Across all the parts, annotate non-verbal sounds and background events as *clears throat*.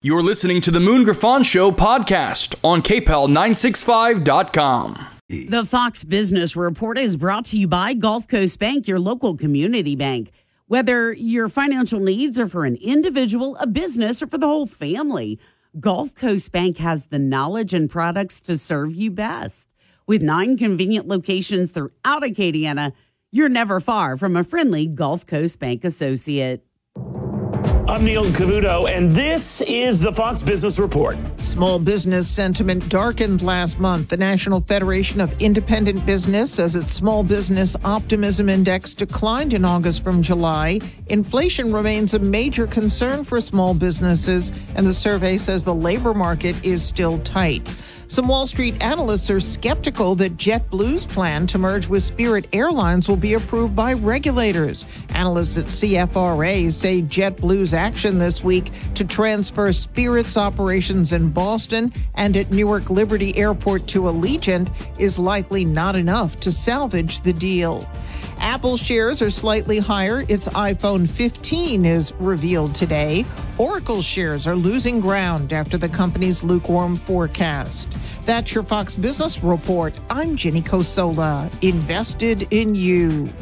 You're listening to the Moon Griffon Show podcast on KPEL965.com. The Fox Business Report is brought to you by Gulf Coast Bank, your local community bank. Whether your financial needs are for an individual, a business, or for the whole family, Gulf Coast Bank has the knowledge and products to serve you best. With nine convenient locations throughout Acadiana, you're never far from a friendly Gulf Coast Bank associate. I'm Neil Cavuto, and this is the Fox Business Report. Small business sentiment darkened last month. The National Federation of Independent Business says its small business optimism index declined in August from July. Inflation remains a major concern for small businesses, and the survey says the labor market is still tight. Some Wall Street analysts are skeptical that JetBlue's plan to merge with Spirit Airlines will be approved by regulators. Analysts at CFRA say JetBlue's action this week to transfer Spirit's operations in Boston and at Newark Liberty Airport to Allegiant is likely not enough to salvage the deal. Apple shares are slightly higher. Its iPhone 15 is revealed today. Oracle shares are losing ground after the company's lukewarm forecast. That's your Fox Business Report. I'm Jenny Cosola, invested in you.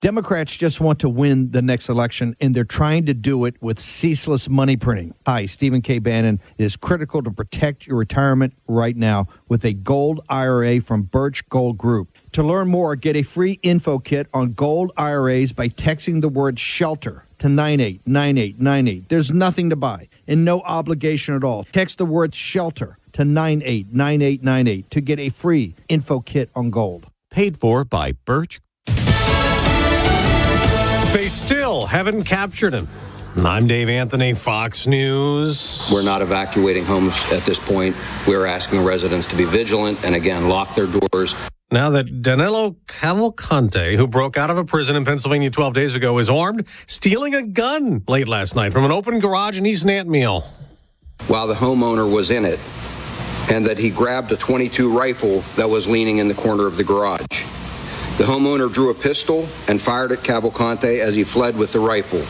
Democrats just want to win the next election, and they're trying to do it with ceaseless money printing. Hi, Stephen K. Bannon. It is critical to protect your retirement right now with a gold IRA from Birch Gold Group. To learn more, get a free info kit on gold IRAs by texting the word shelter to 989898. There's nothing to buy and no obligation at all. Text the word shelter to 989898 to get a free info kit on gold. Paid for by Birch they still haven't captured him. I'm Dave Anthony, Fox News. We're not evacuating homes at this point. We're asking residents to be vigilant and again lock their doors. Now that Danilo Cavalcante, who broke out of a prison in Pennsylvania 12 days ago, is armed, stealing a gun late last night from an open garage in East Nantmeal. While the homeowner was in it, and that he grabbed a 22 rifle that was leaning in the corner of the garage. The homeowner drew a pistol and fired at Cavalcante as he fled with the rifle.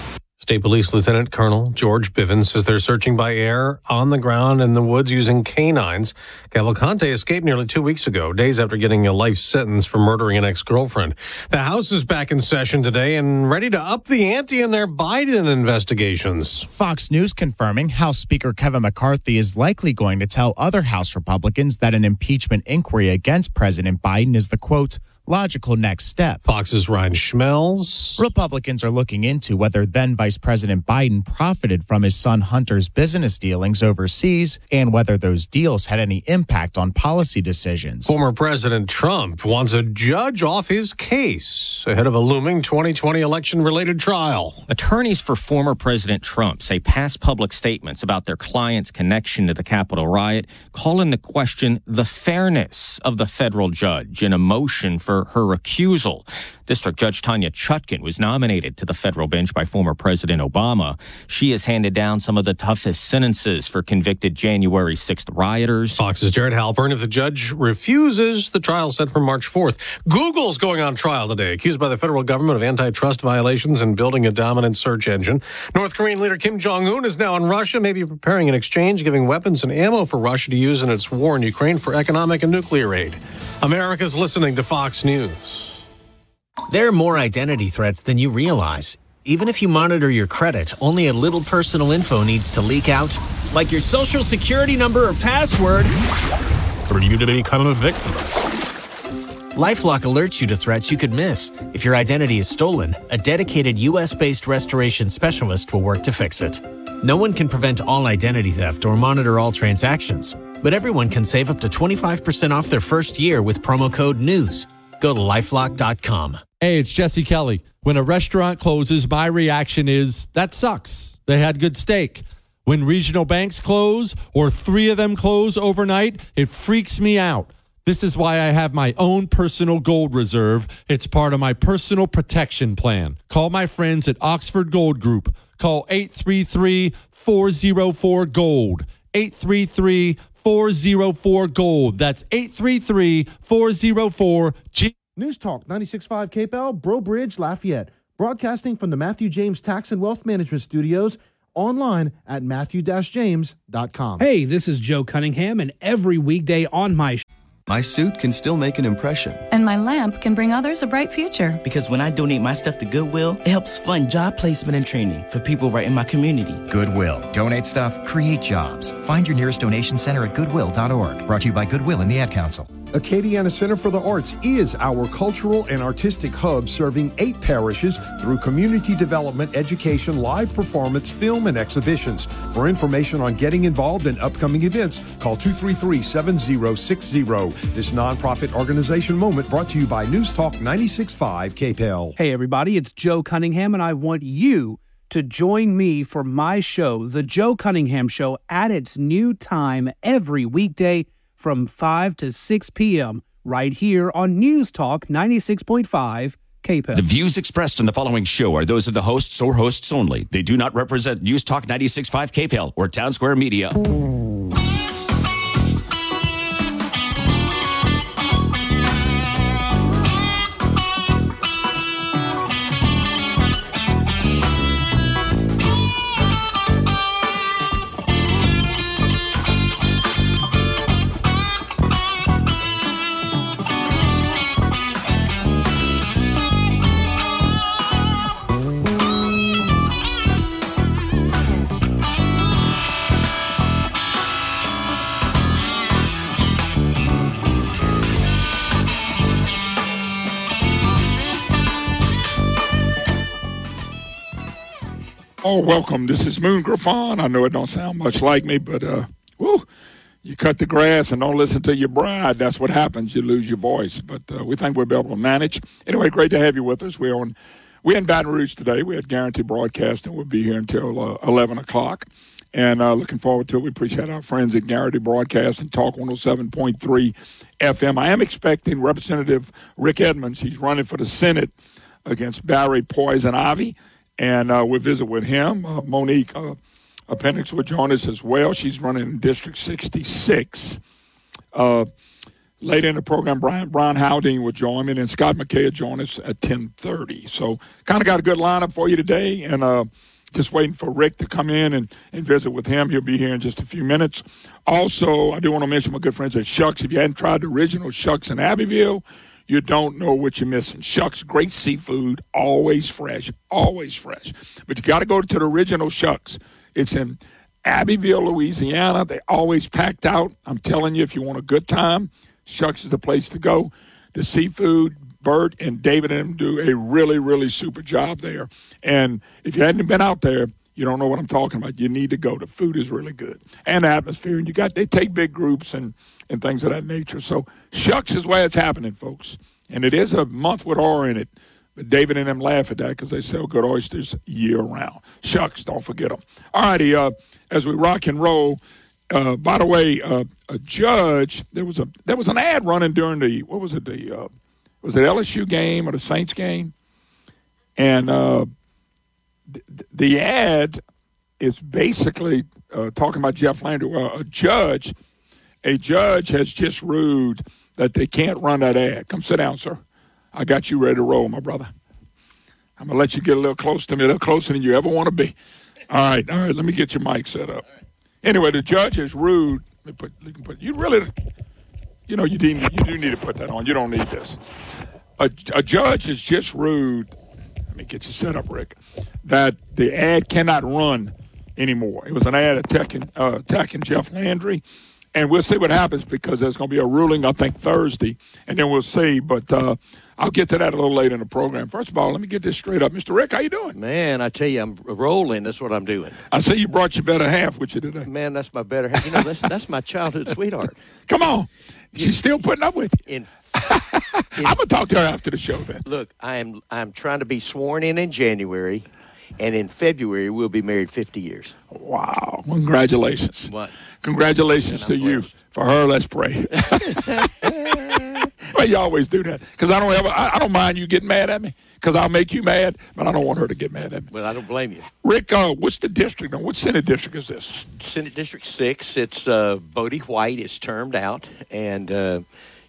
State Police Lieutenant Colonel George Bivens says they're searching by air, on the ground, in the woods using canines. Cavalcante escaped nearly two weeks ago, days after getting a life sentence for murdering an ex-girlfriend. The House is back in session today and ready to up the ante in their Biden investigations. Fox News confirming House Speaker Kevin McCarthy is likely going to tell other House Republicans that an impeachment inquiry against President Biden is the quote, logical next step. Fox's Ryan Schmelz. Republicans are looking into whether then Vice President Biden profited from his son Hunter's business dealings overseas and whether those deals had any impact on policy decisions. Former President Trump wants a judge off his case ahead of a looming 2020 election related trial. Attorneys for former President Trump say past public statements about their client's connection to the Capitol riot call into question the fairness of the federal judge in a motion for for her recusal. District Judge Tanya Chutkan was nominated to the federal bench by former President Obama. She has handed down some of the toughest sentences for convicted January 6th rioters. Fox's Jared Halpern. If the judge refuses, the trial set for March 4th. Google's going on trial today, accused by the federal government of antitrust violations and building a dominant search engine. North Korean leader Kim Jong Un is now in Russia, maybe preparing an exchange, giving weapons and ammo for Russia to use in its war in Ukraine for economic and nuclear aid. America's listening to Fox News. There are more identity threats than you realize. Even if you monitor your credit, only a little personal info needs to leak out, like your social security number or password, for you to become a victim. Lifelock alerts you to threats you could miss. If your identity is stolen, a dedicated US based restoration specialist will work to fix it. No one can prevent all identity theft or monitor all transactions but everyone can save up to 25% off their first year with promo code NEWS. Go to lifelock.com. Hey, it's Jesse Kelly. When a restaurant closes, my reaction is that sucks. They had good steak. When regional banks close or three of them close overnight, it freaks me out. This is why I have my own personal gold reserve. It's part of my personal protection plan. Call my friends at Oxford Gold Group. Call 833 404 Gold. 833 404 Gold. That's 833 404 G. News Talk 96.5 KPEL, Breaux Bridge, Lafayette broadcasting from the Matthew James Tax and Wealth Management Studios online at matthew-james.com. Hey, this is Joe Cunningham, and every weekday on my show, My suit can still make an impression. And my lamp can bring others a bright future. Because when I donate my stuff to Goodwill, it helps fund job placement and training for people right in my community. Goodwill. Donate stuff, create jobs. Find your nearest donation center at goodwill.org. Brought to you by Goodwill and the Ad Council. Acadiana Center for the Arts is our cultural and artistic hub serving eight parishes through community development, education, live performance, film, and exhibitions. For information on getting involved in upcoming events, call 233 7060. This nonprofit organization moment brought to you by News Talk 965 KPEL. Hey, everybody, it's Joe Cunningham, and I want you to join me for my show, The Joe Cunningham Show, at its new time every weekday from 5 to 6 p.m. right here on News Talk 96.5 KPEL. The views expressed in the following show are those of the hosts or hosts only. They do not represent News Talk 96.5 KPEL or Town Square Media. Oh, welcome. This is Moon Griffon. I know it don't sound much like me, but uh, woo, you cut the grass and don't listen to your bride. That's what happens. You lose your voice. But uh, we think we'll be able to manage. Anyway, great to have you with us. We're on. We're in Baton Rouge today. We had guaranteed broadcasting. We'll be here until uh, 11 o'clock. And uh, looking forward to it. We appreciate our friends at Guarantee Broadcasting, Talk 107.3 FM. I am expecting Representative Rick Edmonds. He's running for the Senate against Barry Poison Ivy and uh, we'll visit with him. Uh, Monique uh, Appeaning will join us as well. She's running in District 66. Uh, later in the program, Brian Brian Haldane will join me, and Scott McKay will join us at 10:30. So, kind of got a good lineup for you today, and uh, just waiting for Rick to come in and, and visit with him. He'll be here in just a few minutes. Also, I do want to mention my good friends at Shucks. If you hadn't tried the original Shucks in Abbeville, you don't know what you're missing. Shucks, great seafood, always fresh, always fresh. But you got to go to the original Shucks. It's in Abbeville, Louisiana. They always packed out. I'm telling you, if you want a good time, Shucks is the place to go. The seafood, Bert and David and them do a really, really super job there. And if you hadn't been out there, you don't know what I'm talking about. You need to go. The food is really good, and the atmosphere. And you got they take big groups and and things of that nature. So shucks is where it's happening, folks. And it is a month with R in it. But David and them laugh at that because they sell good oysters year round. Shucks, don't forget them. All righty, uh, as we rock and roll. Uh, by the way, uh, a judge there was a there was an ad running during the what was it the uh, was it LSU game or the Saints game, and uh, th- the ad is basically uh, talking about Jeff Landry. A judge a judge has just ruled that they can't run that ad. Come sit down, sir. I got you ready to roll, my brother. I'm gonna let you get a little close to me, a little closer than you ever want to be. All right, all right. Let me get your mic set up. Anyway, the judge has ruled. Put. You put. You really, you know, you do. You do need to put that on. You don't need this. A, a judge has just ruled. Let me get you set up, Rick. That the ad cannot run anymore. It was an ad attacking uh, attacking Jeff Landry and we'll see what happens because there's going to be a ruling, I think, Thursday, and then we'll see. But uh, I'll get to that a little later in the program. First of all, let me get this straight up, Mr. Rick. How you doing? Man, I tell you, I'm rolling. That's what I'm doing. I see you brought your better half with you today. Man, that's my better half. You know, that's that's my childhood sweetheart. *laughs* Come on, she's still putting up with you. *laughs* In, I'm gonna talk to her after the show. Then look, I am I'm trying to be sworn in in January, and in February we'll be married 50 years. Wow! Congratulations. What? Congratulations to you. For her, let's pray. *laughs* well, you always do that because I don't ever. I, I, don't mind you getting mad at me because I'll make you mad, but I don't want her to get mad at me. Well, I don't blame you. Rick, uh, what's the district? What Senate district is this? Senate District Six. It's uh, Bodie White is termed out, and uh,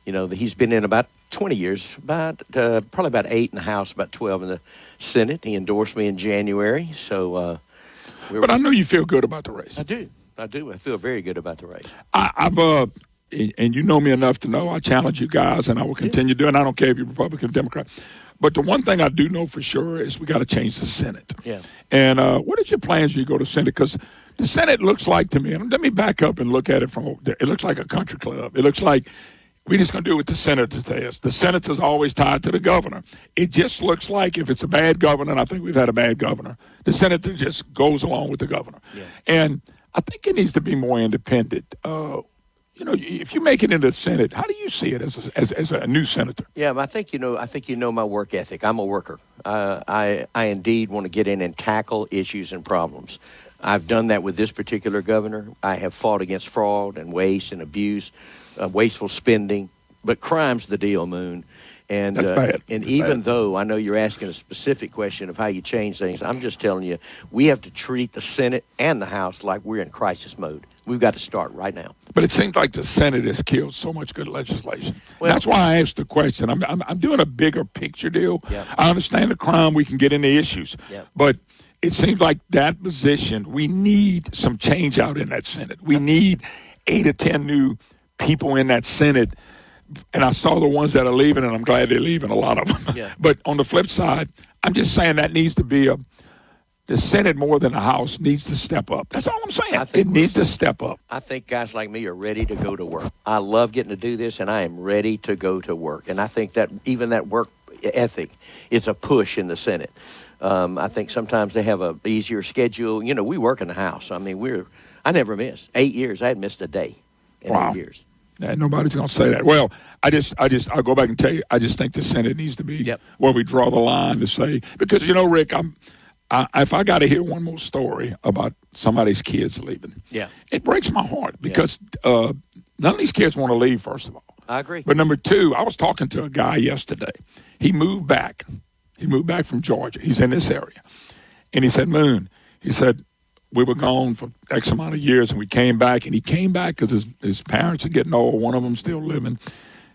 you know he's been in about 20 years, about uh, probably about eight in the House, about 12 in the Senate. He endorsed me in January, so. Uh, we But I know you feel good about the race. I do. I do. I feel very good about the race. I, I've uh, and you know me enough to know I challenge you guys, and I will continue doing. I don't care if you're Republican, or Democrat. But the one thing I do know for sure is we got to change the Senate. Yeah. And uh, what is your plans when you go to Senate? Because the Senate looks like to me, and let me back up and look at it from. It looks like a country club. It looks like we're just going to do what the senator says. The senator's always tied to the governor. It just looks like if it's a bad governor, and I think we've had a bad governor, the senator just goes along with the governor. And I think it needs to be more independent. Uh, you know, if you make it into the Senate, how do you see it as a, as, as a new senator? Yeah, I think you know. I think you know my work ethic. I'm a worker. Uh, I I indeed want to get in and tackle issues and problems. I've done that with this particular governor. I have fought against fraud and waste and abuse, uh, wasteful spending. But crime's the deal, Moon. And uh, and even though I know you're asking a specific question of how you change things, I'm just telling you we have to treat the Senate and the House like we're in crisis mode. We've got to start right now. But it seems like the Senate has killed so much good legislation. Well- That's why I asked the question. I'm, I'm, I'm doing a bigger picture deal. Yeah. I understand the crime. We can get into issues. Yeah. But it seems like that position, we need some change out in that Senate. We need eight or 10 new people in that Senate. And I saw the ones that are leaving, and I'm glad they're leaving, a lot of them. Yeah. *laughs* but on the flip side, I'm just saying that needs to be a, the Senate more than the House needs to step up. That's all I'm saying. I It needs to step up. I think guys like me are ready to go to work. I love getting to do this, and I am ready to go to work. And I think that even that work ethic is a push in the Senate. Um, I think sometimes they have a easier schedule. You know, we work in the House. I mean, we're I never miss eight years. I hadn't missed a day in Wow. eight years. Yeah, nobody's going to say that. Well, I just, I just, I'll go back and tell you. I just think the Senate needs to be where we draw the line to say because you know, Rick, I'm, I, if I got to hear one more story about somebody's kids leaving, Yeah, it breaks my heart because uh, none of these kids want to leave. First of all, I agree. but number two, I was talking to a guy yesterday. He moved back. He moved back from Georgia. He's in this area, and he said, "Moon," he said. We were gone for X amount of years, and we came back. And he came back because his, his parents are getting old. One of them still living.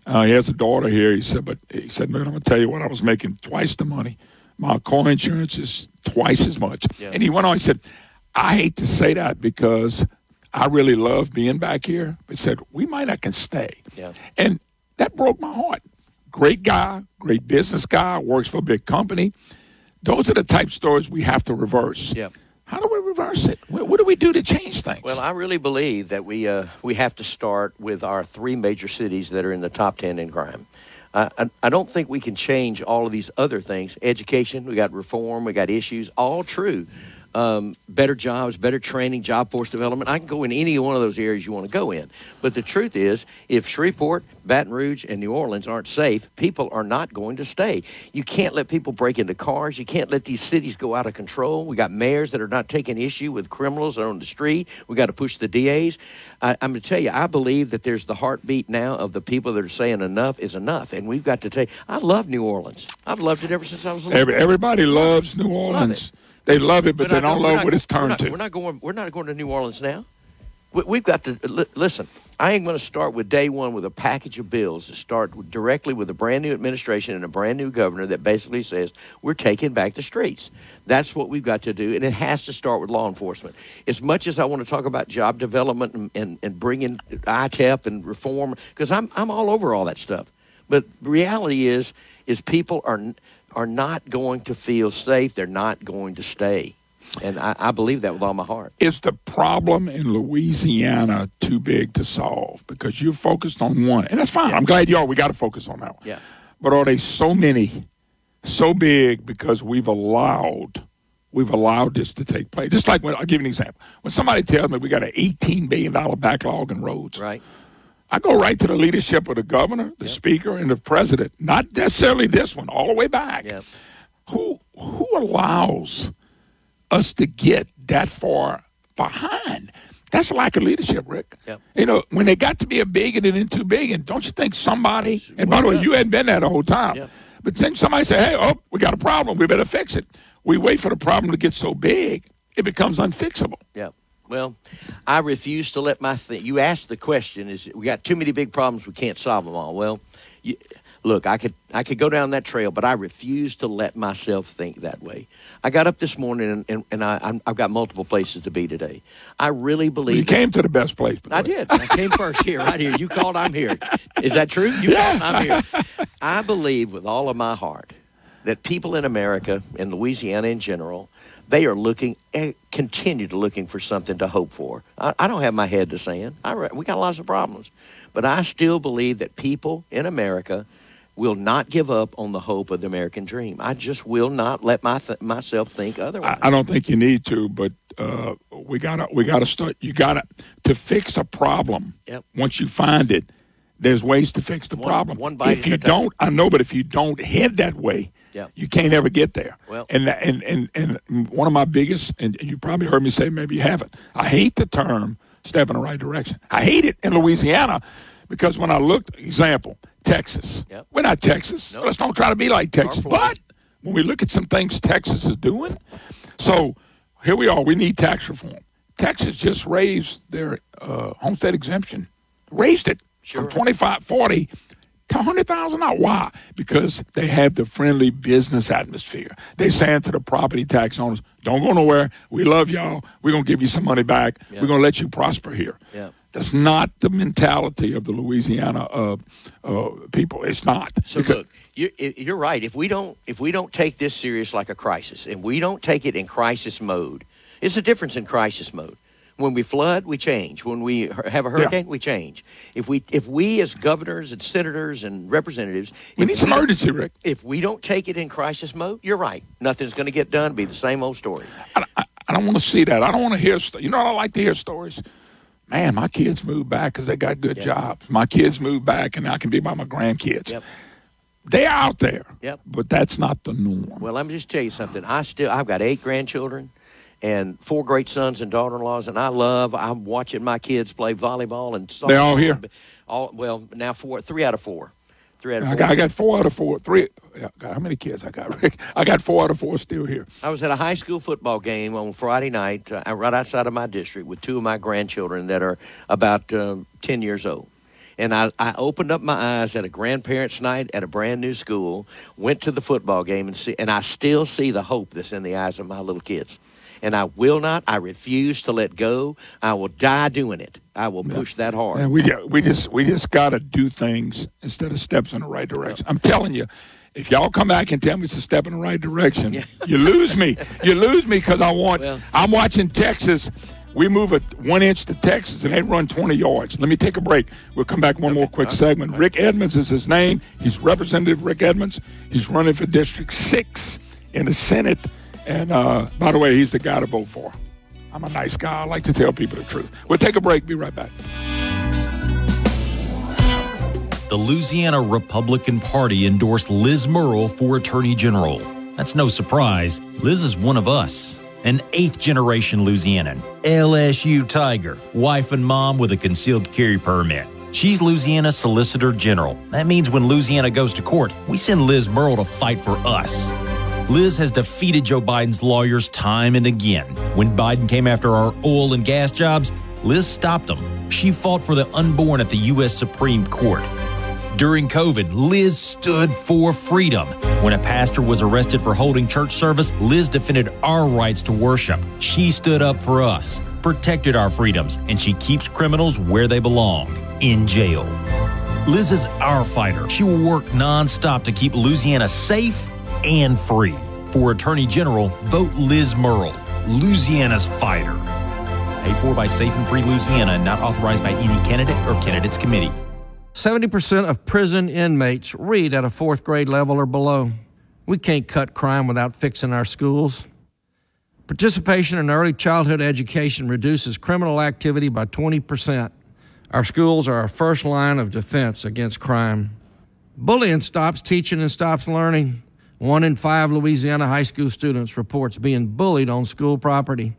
Uh, he has a daughter here. He said, but he said, man, I'm gonna tell you what. I was making twice the money. My car insurance is twice as much. Yeah. And he went on. He said, I hate to say that because I really love being back here. But he said we might not can stay. Yeah. And that broke my heart. Great guy, great business guy, works for a big company. Those are the type stories we have to reverse. Yeah. How do we reverse it? What, do we do to change things? Well, I really believe that we uh, we have to start with our three major cities that are in the top ten in crime. I, I don't think we can change all of these other things. Education, we got reform, we got issues, all true. Um, better jobs, better training, job force development. I can go in any one of those areas you want to go in. But the truth is, if Shreveport, Baton Rouge, and New Orleans aren't safe, people are not going to stay. You can't let people break into cars. You can't let these cities go out of control. We got mayors that are not taking issue with criminals that are on the street. We got to push the DAs. I, I'm going to tell you, I believe that there's the heartbeat now of the people that are saying enough is enough, and we've got to take. I love New Orleans. I've loved it ever since I was a little Every, everybody loves New Orleans. They love it, but, they don't love not- what it's we're turned not, to. We're not going. We're not going to New Orleans now. We, we've got to li- listen. I ain't going to start with day one with a package of bills to start directly with a brand new administration and a brand new governor that basically says we're taking back the streets. That's what we've got to do, and it has to start with law enforcement. As much as I want to talk about job development and, and, and bringing ITEP and reform, because I'm I'm all over all that stuff. But reality is, is people are are not going to feel safe. They're not going to stay, and I, I believe that with all my heart. Is the problem in Louisiana too big to solve? Because you're focused on one, and that's fine. I'm glad you are. We got to focus on that one. Yeah. But are they so many, so big because we've allowed, we've allowed this to take place? Just like when I'll give you an example. When somebody tells me we got an 18 billion dollar backlog in roads, right? I go right to the leadership of the governor, the speaker, and the president. Not necessarily this one, all the way back. Who who allows us to get that far behind? That's lack of leadership, Rick. Yep. You know, when they got to be a big and then too big, and don't you think somebody? And by the way, you hadn't been there the whole time. But then somebody say, "Hey, oh, we got a problem. We better fix it." We wait for the problem to get so big, it becomes unfixable. Yeah. Well, I refuse to let my thing. You asked the question: Is we got too many big problems? We can't solve them all. Well, you, Look, I could I could go down that trail, but I refuse to let myself think that way. I got up this morning and, and, and I, I'm, I've got multiple places to be today. I really believe You came to the best place. I did. I came first here, right here. You called, I'm here. Is that true? You called, I'm here. I believe with all of my heart that people in America, in Louisiana in general, they are looking, eh, continue to looking for something to hope for. I, I don't have my head to sand. I, re- we got lots of problems, but I still believe that people in America will not give up on the hope of the American dream. I just will not let my th- myself think otherwise. I, I don't think you need to, but uh, we gotta we gotta start. You gotta to fix a problem. Yep. Once you find it, there's ways to fix the One- problem. one bite if you don't, I know, but if you don't head that way, Yep. you can't ever get there. Well- and and and and one of my biggest, and you probably heard me say, maybe you haven't. I hate the term "step in the right direction." I hate it in Louisiana because when I looked, example, Texas. Yep. We're not Texas. Let's don't try to be like Texas. But when we look at some things Texas is doing, so here we are. We need tax reform. Texas just raised their uh, homestead exemption, raised it from 25, 40 to 100,000 out. Why? Because they have the friendly business atmosphere. They saying to the property tax owners, don't go nowhere. We love y'all. We're going to give you some money back. Yeah. We're going to let you prosper here. Yeah. That's not the mentality of the Louisiana uh, uh, people. It's not. So Because- look, you, i- you're right. If we don't, if we don't take this serious like a crisis, and we don't take it in crisis mode, it's a difference in crisis mode. When we flood, we change. When we have a hurricane, we change. If we, if we as governors and senators and representatives, We need some urgency, Rick. If we don't take it in crisis mode, you're right. Nothing's going to get done. Be the same old story. I don't want to see that. I don't want to hear. St- you know, what I like to hear stories. Man, my kids moved back because they got good jobs. My kids moved back, and I can be by my grandkids. Yep. They're out there, Yep. but that's not the norm. Well, let me just tell you something. I still, I've got eight grandchildren and four great sons and daughter-in-laws, and I love. I'm watching my kids play volleyball and. They're all here? All well now four, three out of four, three out of I got, I got four out of four. Three. God, how many kids I got, *laughs* Rick? I got four out of four still here. I was at a high school football game on Friday night, uh, right outside of my district, with two of my grandchildren that are about um, ten years old. And I, I opened up my eyes at a grandparents' night at a brand new school, went to the football game, and see, and I still see the hope that's in the eyes of my little kids. And I will not, I refuse to let go. I will die doing it. I will push that hard. And we we just we just got to do things instead of steps in the right direction. I'm telling you, if y'all come back and tell me it's a step in the right direction, you lose me. You lose me because I want. I'm watching Texas. We move it one inch to Texas and they run 20 yards. Let me take a break. We'll come back one more quick segment. Rick Edmonds is his name. He's Representative Rick Edmonds. He's running for District Six in the Senate. And uh, by the way, he's the guy to vote for. I'm a nice guy. I like to tell people the truth. We'll take a break. Be right back. The Louisiana Republican Party endorsed Liz Murrill for Attorney General. That's no surprise. Liz is one of us, an eighth generation Louisianan, LSU Tiger, wife and mom with a concealed carry permit. She's Louisiana's Solicitor General. That means when Louisiana goes to court, we send Liz Murrill to fight for us. Liz has defeated Joe Biden's lawyers time and again. When Biden came after our oil and gas jobs, Liz stopped him. She fought for the unborn at the U.S. Supreme Court. During COVID, Liz stood for freedom. When a pastor was arrested for holding church service, Liz defended our rights to worship. She stood up for us, protected our freedoms, and she keeps criminals where they belong in jail. Liz is our fighter. She will work nonstop to keep Louisiana safe and free. For Attorney General, vote Liz Murrill, Louisiana's fighter. Paid for by Safe and Free Louisiana not authorized by any candidate or candidates committee. 70% of prison inmates read at a fourth grade level or below. We can't cut crime without fixing our schools. Participation in early childhood education reduces criminal activity by 20%. Our schools are our first line of defense against crime. Bullying stops teaching and stops learning. One in five Louisiana high school students reports being bullied on school property.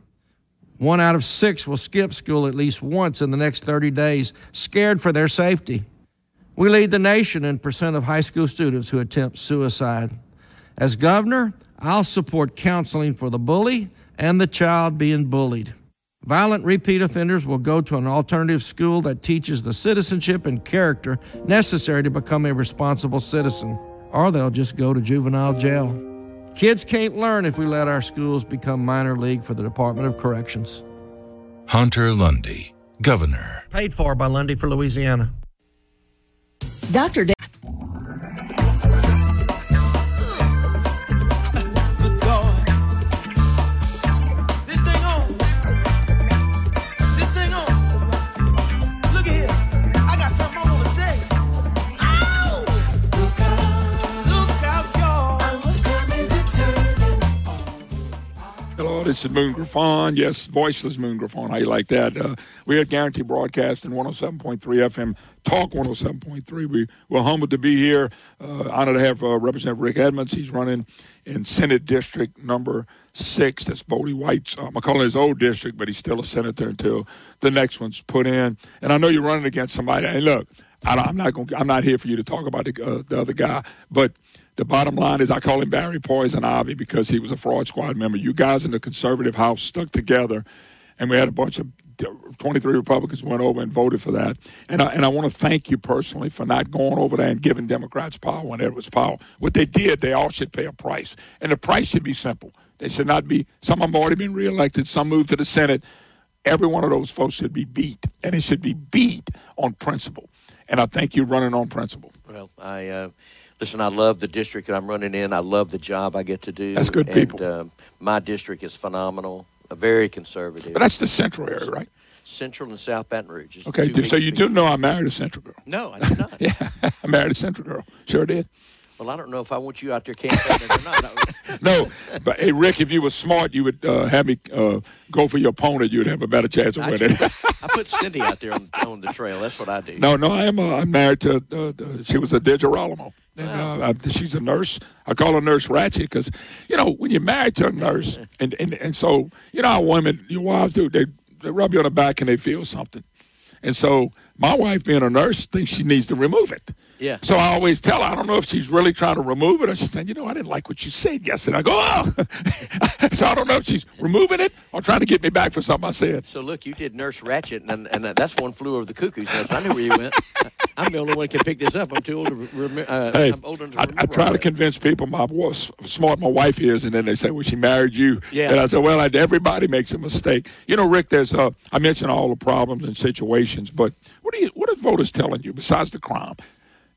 One out of six will skip school at least once in the next 30 days, scared for their safety. We lead the nation in percent of high school students who attempt suicide. As governor, I'll support counseling for the bully and the child being bullied. Violent repeat offenders will go to an alternative school that teaches the citizenship and character necessary to become a responsible citizen, or they'll just go to juvenile jail. Kids can't learn if we let our schools become minor league for the Department of Corrections. Hunter Lundy, Governor. Paid for by Lundy for Louisiana. Dr. Is Moon Griffon. Yes, voiceless Moon Griffon. How you like that? Uh, we had Guarantee Broadcast in 107.3 FM, Talk 107.3. We, we're humbled to be here. Uh, honored to have uh, Representative Rick Edmonds. He's running in Senate District number six. That's Bodie White's, uh, McCullough's old district, but he's still a senator until the next one's put in. And I know you're running against somebody. And look, I am not going. I'm not here for you to talk about the, uh, the other guy, but the bottom line is I call him Barry Poison Ivy because he was a fraud squad member. You guys in the conservative house stuck together, and we had a bunch of 23 Republicans went over and voted for that. And I, and I want to thank you personally for not going over there and giving Democrats power when it was power. What they did, they all should pay a price. And the price should be simple. They should not be, some of them already been reelected, some moved to the Senate. Every one of those folks should be beat, and it should be beat on principle. And I thank you running on principle. Well, I. Uh listen, I love the district that I'm running in. I love the job I get to do. That's good and, people. Um, my district is phenomenal, uh, very conservative. But that's the central area, right? Central and South Baton Rouge. Okay, so you do know I married a central girl. No, I did not. *laughs* yeah, I married a central girl. Sure did. Well, I don't know if I want you out there campaigning or not. *laughs* no, but hey, Rick, if you were smart, you would uh, have me uh, go for your opponent. You'd have a better chance of I, winning. *laughs* I put Cindy out there on, on the trail. That's what I do. no, no, I am. Uh, I'm married to. Uh, uh, she was a Digirolamo. And uh, I, she's a nurse. I call her Nurse Ratched because, you know, when you're married to a nurse, *laughs* and, and, and so, you know how women, your wives do, they, they rub you on the back and they feel something. And so my wife, being a nurse, thinks she needs to remove it. Yeah. So I always tell her, I don't know if she's really trying to remove it or she's saying, you know, I didn't like what you said yesterday. I go, oh. *laughs* so I don't know if she's removing it or trying to get me back for something I said. So look, you did Nurse Ratched, and and that's one flew over the cuckoo's nest. I knew where you went. *laughs* I'm the only one who can pick this up. I'm too old to remember. Uh, Hey, I'm old I, remember. I try to that. convince people my how smart my wife is, and then they say, "Well, she married you." Yeah. And I said, "Well, I, everybody makes a mistake." You know, Rick. There's uh, I mentioned all the problems and situations, but what are you? What are voters telling you besides the crime?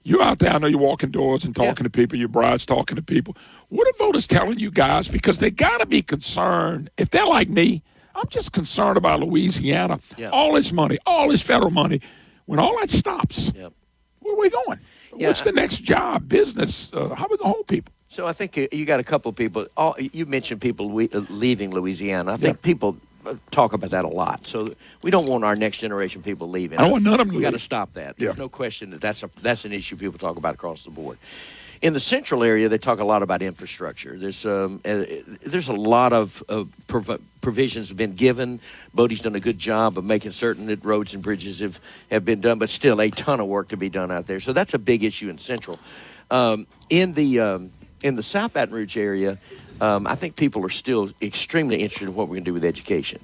You're out there. I know you're walking doors and talking to people. Your bride's talking to people. What are voters telling you guys? Because they got to be concerned. If they're like me, I'm just concerned about Louisiana. Yeah. All this money, all this federal money. When all that stops, Yep. where are we going? Yeah, What's the next job, business? Uh, how are we going to hold people? So I think you- got a couple of people. All, you mentioned people we, uh, leaving Louisiana. I think people talk about that a lot. So we don't want our next generation people leaving. I don't want none of them We got to stop that. Yeah. There's no question that that's a that's an issue people talk about across the board. In the central area, they talk a lot about infrastructure. There's um, uh, there's a lot of uh, prov- provisions have been given. Bodie's done a good job of making certain that roads and bridges have, have been done, but still a ton of work to be done out there. So that's a big issue in central. Um, in the um, in the South Baton Rouge area, um, I think people are still extremely interested in what we're going to do with education.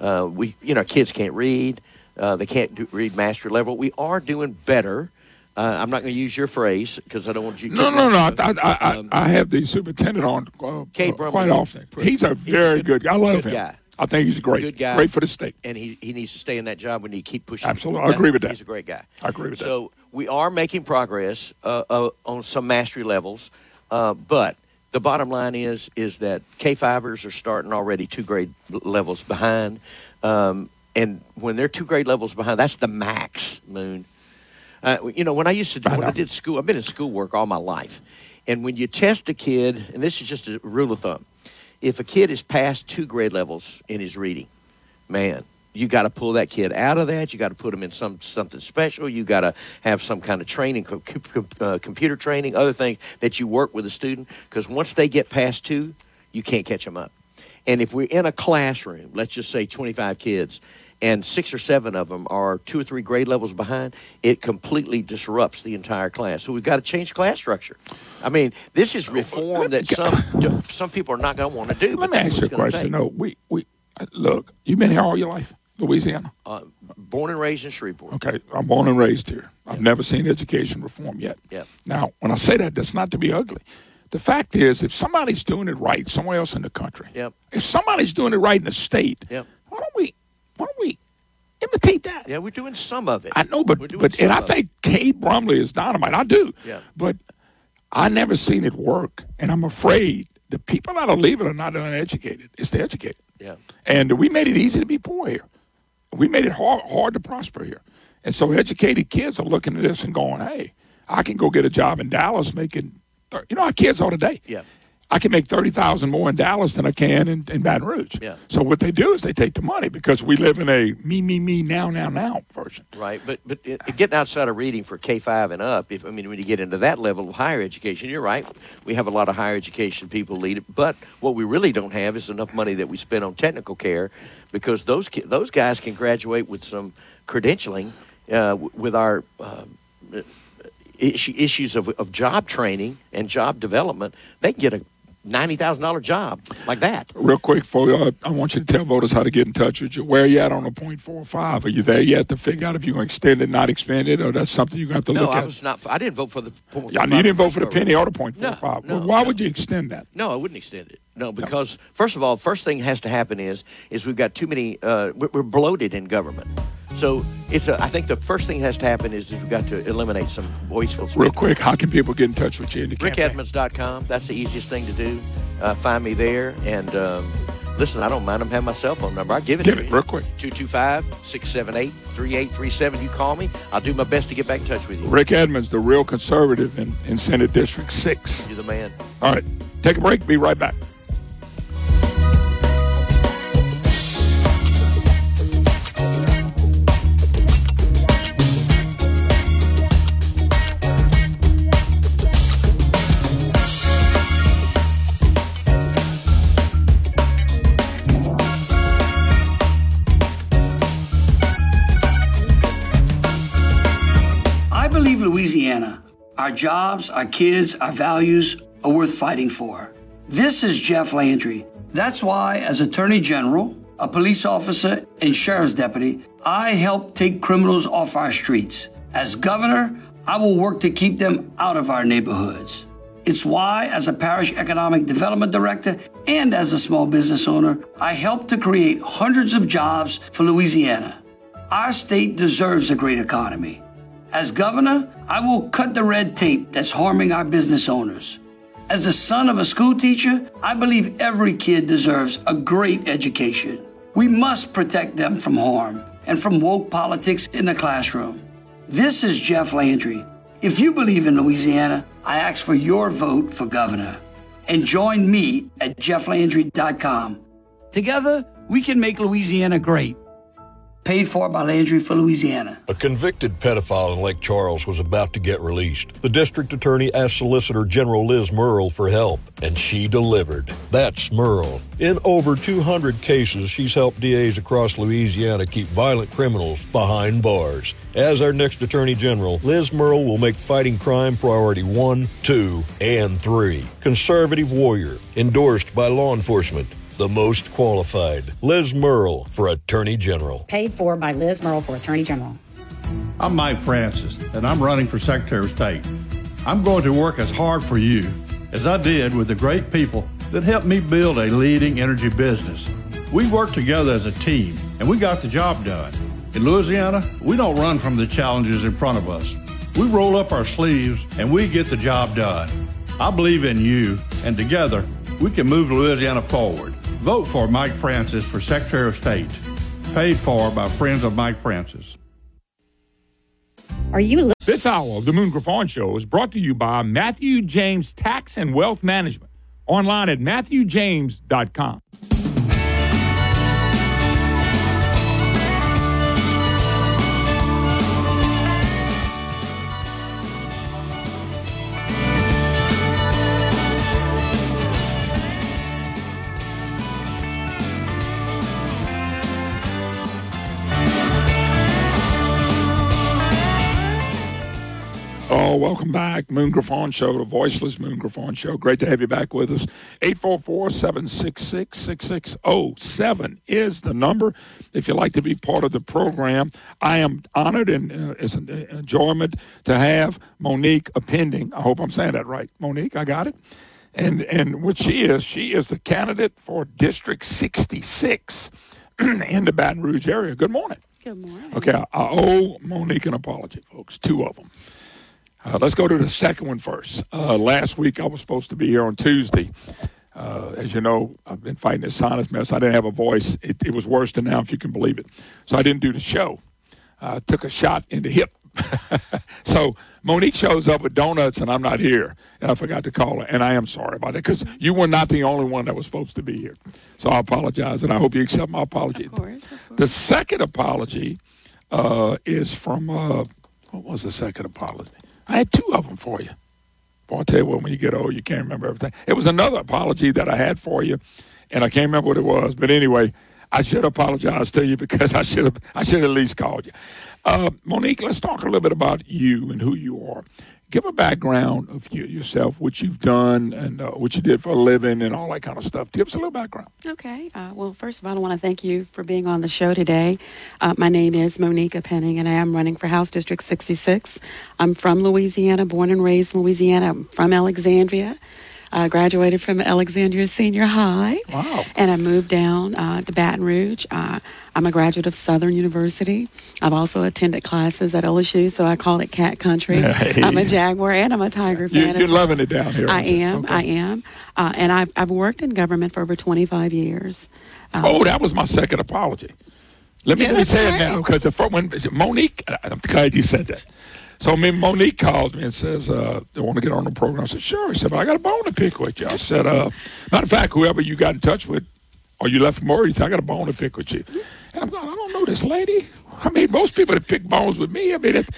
Uh, we, you know, kids can't read; uh, they can't do, read master level. We are doing better. Uh, I'm not going to use your phrase because I don't want you. to No, no, no. I, Um, I, I, I have the superintendent on uh, Cade Brumley quite often. He's a he's very a good. I love him. guy. I think he's great. Good guy. Great for the state. and he, he needs to stay in that job. We need to keep pushing. Absolutely. I agree with that. He's a great guy. I agree with that. So we are making progress uh, uh, on some mastery levels, uh, but the bottom line is is that K fivers are starting already two grade levels behind, um, and when they're two grade levels behind, that's the max. Moon. Uh, you know, when I used to do, when I did school, I've been in schoolwork all my life, and when you test a kid, and this is just a rule of thumb, if a kid is past two grade levels in his reading, man, you got to pull that kid out of that. You got to put him in some something special. You got to have some kind of training, co- uh, computer training, other things that you work with a student. Because once they get past two, you can't catch them up. And if we're in a classroom, let's just say 25 kids, and six or seven of them are two or three grade levels behind, it completely disrupts the entire class. So we've got to change class structure. I mean, this is reform that some some people are not going to want to do. Let me ask you a question. No, we we uh, look. You've been here all your life, Louisiana. Uh, born and raised in Shreveport. Okay, I'm born and raised here. I've never seen education reform yet. Yep. Now, when I say that, that's not to be ugly. The fact is, if somebody's doing it right somewhere else in the country, Yep. if somebody's doing it right in the state, Yep. why don't we, why don't we imitate that? Yeah, we're doing some of it. I know, but but and I think Cade Brumley is dynamite. I do. Yeah. But I never seen it work, and I'm afraid the people that are leaving are not uneducated. It's the educated. Yeah. And we made it easy to be poor here. We made it hard hard to prosper here. And so educated kids are looking at this and going, "Hey, I can go get a job in Dallas making, thir- you know, our kids are today. Yeah. I can make thirty thousand more in Dallas than I can in, in Baton Rouge. Yeah. So what they do is they take the money because we live in a me me me now now now version. Right, but but it, getting outside of reading for K five and up, if I mean when you get into that level of higher education, you're right. We have a lot of higher education people lead it, but what we really don't have is enough money that we spend on technical care, because those ki- those guys can graduate with some credentialing uh, w- with our. Uh, issues of, of job training and job development, they can get a ninety thousand dollar job like that. Real quick, for uh, I want you to tell voters how to get in touch with you. Where are you at on a point four five? Are you there yet to figure out if you're going to extend it, not expand it, or that's something you're going to have to No, look I at? was not. I didn't vote for the. point Yeah, you didn't vote for the penny or the point four No, five. no, well, why no. would you extend that? No, I wouldn't extend it. No, because first of all, first thing has to happen is is we've got too many. Uh, we're, bloated in government. So it's. A, I think the first thing that has to happen is, we've got to eliminate some wasteful. Real quick, how can people get in touch with you? RickEdmonds.com. That's the easiest thing to do. Uh, find me there and. Um, Listen, I don't mind them having my cell phone number. I give it Give to it you. real quick. 225 678 3837. You call me. I'll do my best to get back in touch with you. Rick Edmonds, the real conservative in, in Senate District 6. You're the man. All right, take a break. Be right back. Our jobs, our kids, our values are worth fighting for. This is Jeff Landry. That's why, as Attorney General, a police officer, and sheriff's deputy, I help take criminals off our streets. As governor, I will work to keep them out of our neighborhoods. It's why, as a parish economic development director and as a small business owner, I help to create hundreds of jobs for Louisiana. Our state deserves a great economy. As governor, I will cut the red tape that's harming our business owners. As the son of a school teacher, I believe every kid deserves a great education. We must protect them from harm and from woke politics in the classroom. This is Jeff Landry. If you believe in Louisiana, I ask for your vote for governor. And join me at jefflandry.com. Together, we can make Louisiana great. Paid for by Landry for Louisiana. A convicted pedophile in Lake Charles was about to get released. The district attorney asked Solicitor General Liz Murrill for help, and she delivered. That's Murrill. In over 200 cases, she's helped DAs across Louisiana keep violent criminals behind bars. As our next attorney general, Liz Murrill will make fighting crime priority one, two, and three. Conservative warrior, endorsed by law enforcement the most qualified. Liz Murrill for Attorney General. Paid for by Liz Murrill for Attorney General. I'm Mike Francis, and I'm running for Secretary of State. I'm going to work as hard for you as I did with the great people that helped me build a leading energy business. We worked together as a team, and we got the job done. In Louisiana, we don't run from the challenges in front of us. We roll up our sleeves and we get the job done. I believe in you, and together, we can move Louisiana forward. Vote for Mike Francis for Secretary of State. Paid for by friends of Mike Francis. Are you This hour of the Moon Griffon Show is brought to you by Matthew James Tax and Wealth Management. Online at matthewjames.com. all. Welcome back. Moon Griffon Show, the voiceless Moon Griffon Show. Great to have you back with us. 844-766-6607 is the number if you'd like to be part of the program. I am honored and uh, it's an enjoyment to have Monique Appeaning. I hope I'm saying that right. Monique, I got it. And and what she is, she is the candidate for District 66 *clears throat* in the Baton Rouge area. Good morning. Good morning. Okay, I, I owe Monique an apology, folks. Two of them. Uh, let's go to the second one first. Uh, last week I was supposed to be here on Tuesday. Uh, as you know, I've been fighting this sinus mess. I didn't have a voice. It, it was worse than now, if you can believe it. So I didn't do the show. I took a shot in the hip. *laughs* so Monique shows up with donuts, and I'm not here. And I forgot to call her, and I am sorry about it because you were not the only one that was supposed to be here. So I apologize, and I hope you accept my apology. Of course, of course. The second apology uh, is from uh, what was the second apology? I had two of them for you. Boy, I'll tell you what, when you get old, you can't remember everything. It was another apology that I had for you, and I can't remember what it was. But anyway, I should apologize to you because *laughs* I should have I should at least called you. Uh, Monique, let's talk a little bit about you and who you are. Give a background of you, yourself, what you've done, and uh, what you did for a living, and all that kind of stuff. Give us a little background. Okay. Uh, well, first of all, I want to thank you for being on the show today. Uh, my name is Monique Appeaning, and I am running for House District 66. I'm from Louisiana, born and raised in Louisiana. I'm from Alexandria. I graduated from Alexandria Senior High. Wow. And I moved down uh, to Baton Rouge. Uh, I'm a graduate of Southern University. I've also attended classes at LSU, so I call it cat country. Hey. I'm a Jaguar and I'm a Tiger fan. you're as well. loving it down here. I am. Okay. I am. Uh, and I've, I've worked in government for over 25 years. Um, Oh, that was my second apology. Let me, Yeah, let me say it now because the first one, Monique, I'm glad you said that. So me, Monique calls me and says, uh, they want to get on the program. I said, sure. He said, but I got a bone to pick with you. I said, uh, matter of fact, whoever you got in touch with or you left from said, I got a bone to pick with you. And I'm going, I don't know this lady. I mean, most people that pick bones with me, I mean, it,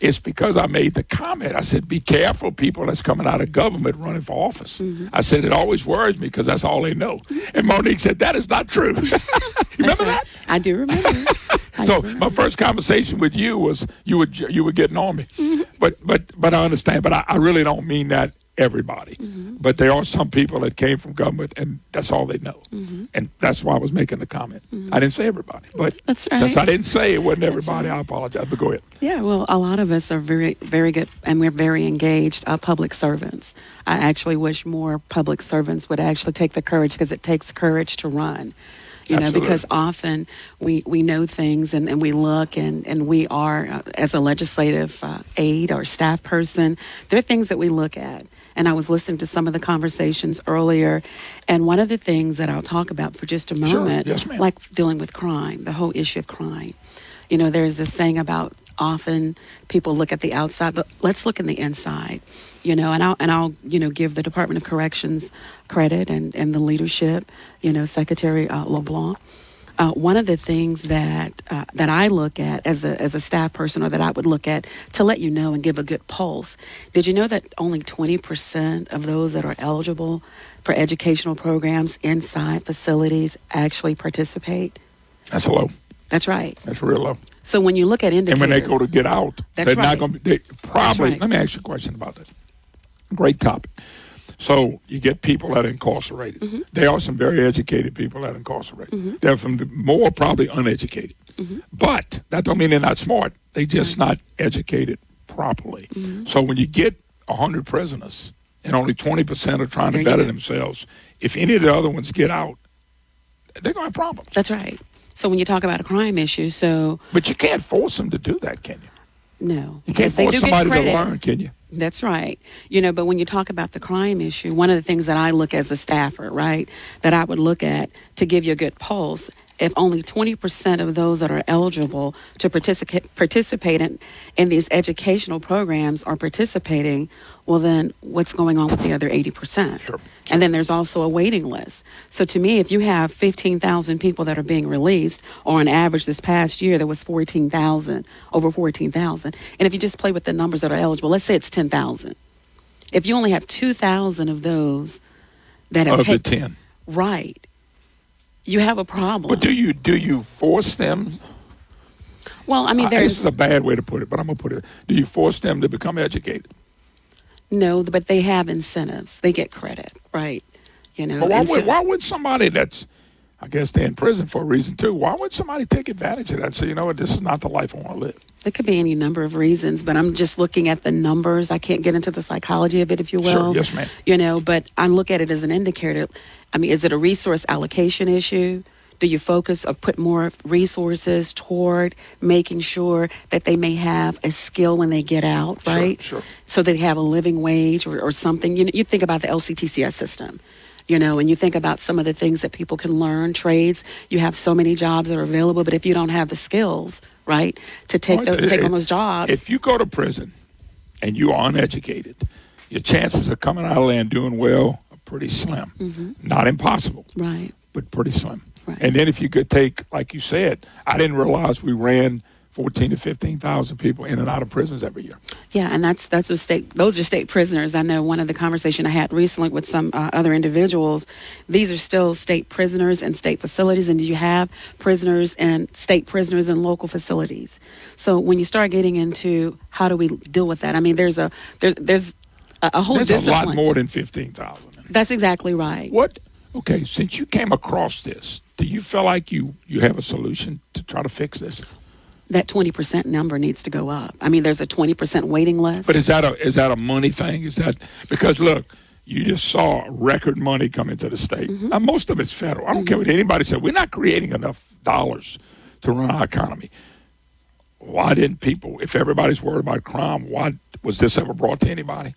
it's because I made the comment. I said, be careful, people that's coming out of government running for office. I said, it always worries me because that's all they know. And Monique said, that is not true. *laughs* remember that? I do remember. *laughs* So my first conversation with you was you were you were getting on me, Mm-hmm. but but but I understand. But I, I really don't mean that everybody. Mm-hmm. But there are some people that came from government and that's all they know, Mm-hmm. and that's why I was making the comment. I didn't say everybody, but That's since. I didn't say it wasn't everybody, I apologize. But go ahead. Yeah, well, a lot of us are very, very good, and we're very engaged uh, public servants. I actually wish more public servants would actually take the courage because it takes courage to run. You know, because often we, we know things and, and we look and, and we are, uh, as a legislative uh, aide or staff person, there are things that we look at. And I was listening to some of the conversations earlier, and one of the things that I'll talk about for just a Sure. moment, Yes, ma'am. like dealing with crime, the whole issue of crime. You know, there's this saying about often people look at the outside, but let's look in the inside. You know, and I'll and I'll you know give the Department of Corrections credit and and the leadership. You know, Secretary uh, LeBlanc. Uh, one of the things that uh, that I look at as a as a staff person, or that I would look at to let you know and give a good pulse. Did you know that only 20% of those that are eligible for educational programs inside facilities actually participate? That's low. That's right. That's real low. So when you look at indicators, And when they go to get out, That's they're right. not going to be. They probably. right. Let me ask you a question about that. Great topic. So you get people that are incarcerated. Mm-hmm. There are some very educated people that are incarcerated. Mhm. There are some more probably uneducated. Mm-hmm. But that don't mean they're not smart. They just not educated properly. Mm-hmm. So when you get hundred prisoners and only twenty percent are trying There to better themselves, if any of the other ones get out, they're going to have problems. That's right. So when you talk about a crime issue, so But you can't force them to do that, can you? no, You can't force somebody to learn, can you? That's right. You know, but when you talk about the crime issue, one of the things that I look as a staffer, right, that I would look at to give you a good pulse, if only 20% of those that are eligible to participate participate in, in these educational programs are participating, well then what's going on with the other 80%? Sure. And then there's also a waiting list. So to me, if you have 15,000 people that are being released, or on average this past year there was 14,000, over 14,000, and if you just play with the numbers that are eligible, let's say it's 10,000. If you only have 2,000 of those that have Of the taken, ten. right, you have a problem. But do you do you force them Well, I mean, Uh, this is a bad way to put it, but I'm gonna put it. Do you force them to become educated? No, but they have incentives. They get credit, right? You know, But why would so- why would somebody that's I guess they're in prison for a reason too. Why would somebody take advantage of that So you know what, this is not the life I want to live? It could be any number of reasons, but I'm just looking at the numbers. I can't get into the psychology of it, if you will. Sure, yes, ma'am. You know, but I look at it as an indicator. I mean, is it a resource allocation issue? Do you focus or put more resources toward making sure that they may have a skill when they get out, right? sure. So they have a living wage or, or something. You know, you think about the LCTCS system you know, and you think about some of the things that people can learn, trades. You have so many jobs that are available, but if you don't have the skills, right, to take Well, those, take on those jobs, If you go to prison and you are uneducated, your chances of coming out of there and doing well are pretty slim. Mhm. Not impossible, right? but pretty slim. And then if you could take, like you said, I didn't realize we ran fourteen to fifteen thousand people in and out of prisons every year. Yeah, and that's that's a state. Those are state prisoners. I know one of the conversation I had recently with some uh, other individuals. These are still state prisoners in state facilities, and do you have prisoners and state prisoners in local facilities. So when you start getting into how do we deal with that? I mean, there's a there's there's a, a whole There's a lot more than fifteen thousand. That's exactly right. What? Okay, since you came across this, do you feel like you you have a solution to try to fix this? That twenty percent number needs to go up. I mean, there's a twenty percent waiting list. But is that a is that a money thing? Is that because look, you just saw record money come into the state. Mm-hmm. Now, most of it's federal. I don't care what anybody said. We're not creating enough dollars to run our economy. Why didn't people? If everybody's worried about crime, why was this ever brought to anybody?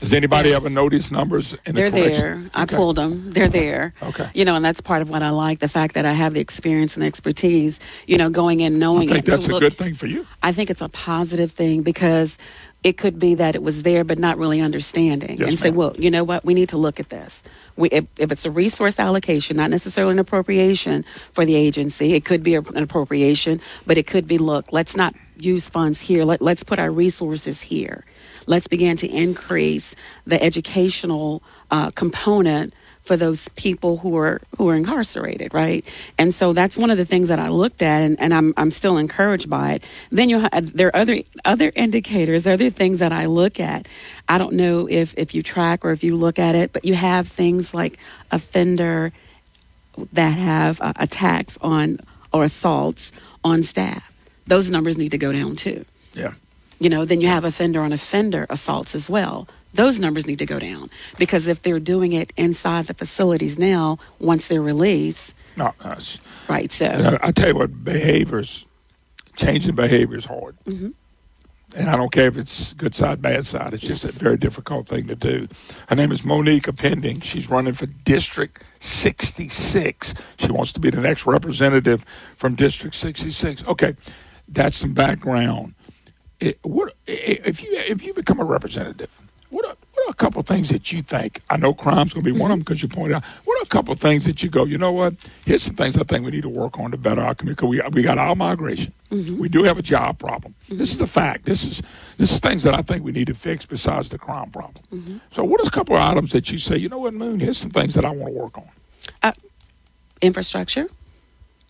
Does anybody ever know these numbers? In They're the there. I Okay. pulled them. They're there. Okay. You know, and that's part of what I like the fact that I have the experience and expertise, you know, going in knowing I think that's a look, good thing for you. I think it's a positive thing because it could be that it was there but not really understanding Yes, and say, ma'am. well, you know what, we need to look at this. We, if, if it's a resource allocation, not necessarily an appropriation for the agency, it could be a- an appropriation, but it could be, look, let's not use funds here. Let, let's put our resources here. Let's begin to increase the educational uh, component for those people who are who are incarcerated, right? And so that's one of the things that I looked at, and, and I'm I'm still encouraged by it. Then you there are other other indicators, other things that I look at. I don't know if if you track or if you look at it, but you have things like offender that have uh, attacks on or assaults on staff. Those numbers need to go down too. Yeah. You know, then you have offender on offender assaults as well. Those numbers need to go down because if they're doing it inside the facilities now, once they're released, No, that's- right? So, You know, I tell you what, behaviors, changing behavior is hard. Mhm. And I don't care if it's good side, bad side. It's just a very difficult thing to do. Her name is Monique Appeaning. She's running for District 66. She wants to be the next representative from District 66. Okay, that's some background. It, what if you if you become a representative? What are, what are a couple of things that you think? I know crime's going to be one of mm-hmm. them because you pointed out. What are a couple of things that you go? You know what? Here's some things I think we need to work on to better our community. 'cause we we got our migration. Mm-hmm. We do have a job problem. Mm-hmm. This is a fact. This is this is things that I think we need to fix besides the crime problem. So, what is a couple of items that you say? You know what, Moon? Here's some things that I want to work on. uh, infrastructure.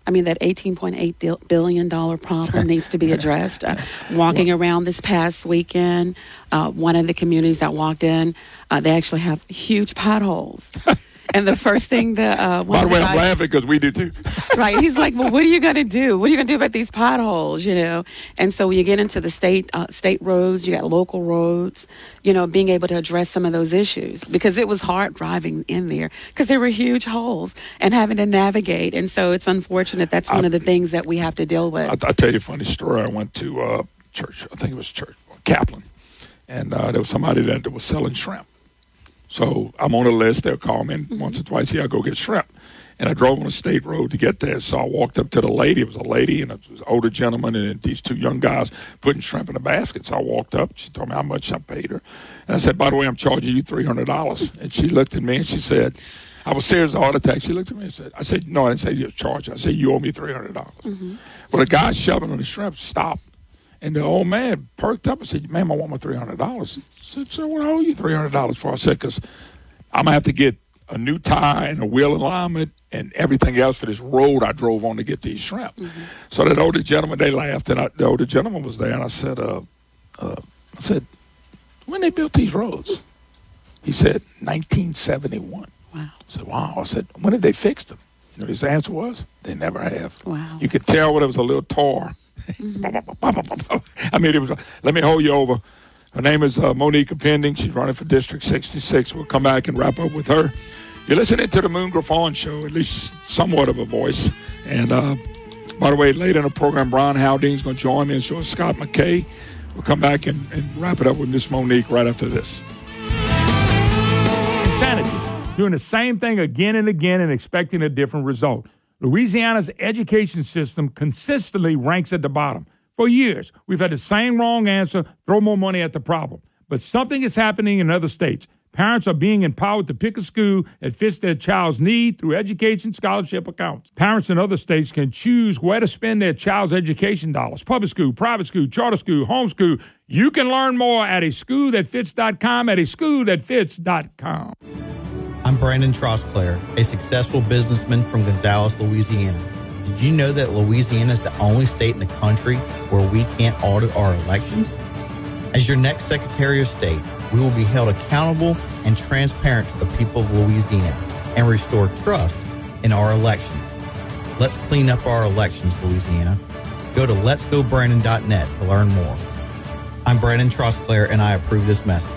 I mean, that $18.8 dil- billion dollar problem *laughs* needs to be addressed. Uh, walking around this past weekend, uh, one of the communities that walked in, uh, they actually have huge potholes. *laughs* and the first thing that uh, By the way, I'm laughing because we do too. *laughs* right. He's like, well, what are you going to do? What are you going to do about these potholes? You know. And so when you get into the state uh, state roads, you got local roads. You know, being able to address some of those issues because it was hard driving in there because there were huge holes and having to navigate. And so it's unfortunate. That's one of the things that we have to deal with. I'll, I'll tell you a funny story. I went to uh, church. I think it was church, Kaplan, and uh, there was somebody that was selling shrimp. So I'm on a list. They'll call me and once or twice. Yeah, I go get shrimp. And I drove on a state road to get there. So I walked up to the lady. It was a lady and it was an older gentleman and these two young guys putting shrimp in a basket. So I walked up. She told me how much I paid her. And I said, by the way, I'm charging you $300. And she looked at me and she said, I was serious a heart attack. She looked at me and said, I said, no, I didn't say you're charging. I said, you owe me $300. Mm-hmm. Well, the guy shoving on the shrimp stopped. And the old man perked up and said, ma'am, I want my $300. I said, sir, what I owe you $300 for? I said, because I'm going to have to get a new tie and a wheel alignment and everything else for this road I drove on to get these shrimp. Mm-hmm. So that older gentleman, they laughed, and I, the older gentleman was there, and I said, uh, uh, I said, when they built these roads? He said, 1971. Wow. I said, wow. I said, when did they fix them? You know, his answer was, they never have. Wow. You could tell when it was a little tore. *laughs* I mean, it was. Let me hold you over. Her name is uh, Monique Appeaning. She's running for District 66. We'll come back and wrap up with her. You're listening to the Moon Griffon Show, at least somewhat of a voice. And uh, by the way, later in the program, Brian Haldane's going to join me and show us Scott McKay. We'll come back and, and wrap it up with Miss Monique right after this. Insanity. Doing the same thing again and again and expecting a different result. Louisiana's education system consistently ranks at the bottom. For years, we've had the same wrong answer throw more money at the problem. But something is happening in other states. Parents are being empowered to pick a school that fits their child's need through education scholarship accounts. Parents in other states can choose where to spend their child's education dollars public school, private school, charter school, homeschool. You can learn more at a schoolthatfits.com, at a schoolthatfits.com. I'm Brandon Trosclair, a successful businessman from Gonzales, Louisiana. Did you know that Louisiana is the only state in the country where we can't audit our elections? As your next Secretary of State, we will be held accountable and transparent to the people of Louisiana and restore trust in our elections. Let's clean up our elections, Louisiana. Go to letsgobrandon.net to learn more. I'm Brandon Trosclair, and I approve this message.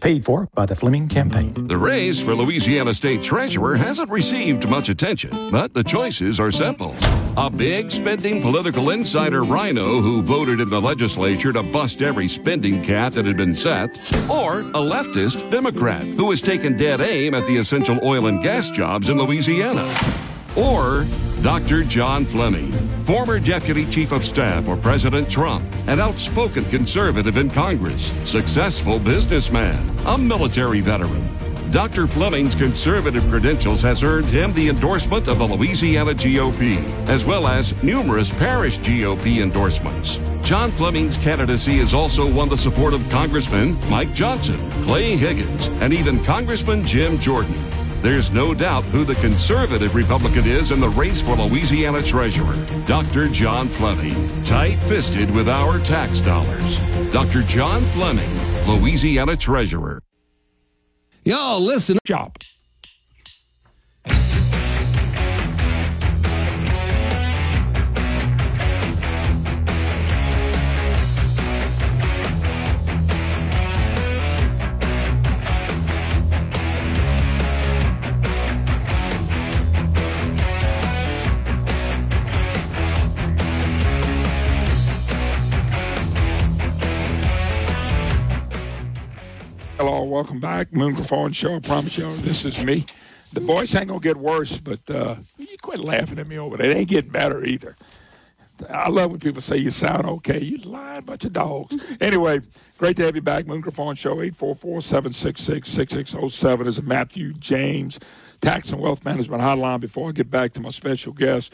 Paid for by the Fleming Campaign. The race for Louisiana State Treasurer hasn't received much attention, but the choices are simple. A big spending political insider rhino who voted in the legislature to bust every spending cap that had been set, or a leftist Democrat who has taken dead aim at the essential oil and gas jobs in Louisiana. Or Dr. John Fleming, former Deputy Chief of Staff for President Trump, an outspoken conservative in Congress, successful businessman, a military veteran. Dr. Fleming's conservative credentials has earned him the endorsement of the Louisiana GOP, as well as numerous parish GOP endorsements. John Fleming's candidacy has also won the support of Congressman Mike Johnson, Clay Higgins, and even Congressman Jim Jordan. There's no doubt who the conservative Republican is in the race for Louisiana Treasurer, Dr. John Fleming, tight fisted with our tax dollars. Dr. John Fleming, Louisiana Treasurer. Y'all listen. Job. Welcome back. Moon Griffon Show. I promise y'all, this is me. The voice ain't gonna get worse, but uh, you quit laughing at me over there. It ain't getting better either. I love when people say you sound okay. You lying bunch of dogs. *laughs* anyway, great to have you back. Moon Griffon Show, 844-766-6607 is a Matthew James Tax and Wealth Management Hotline. Before I get back to my special guest,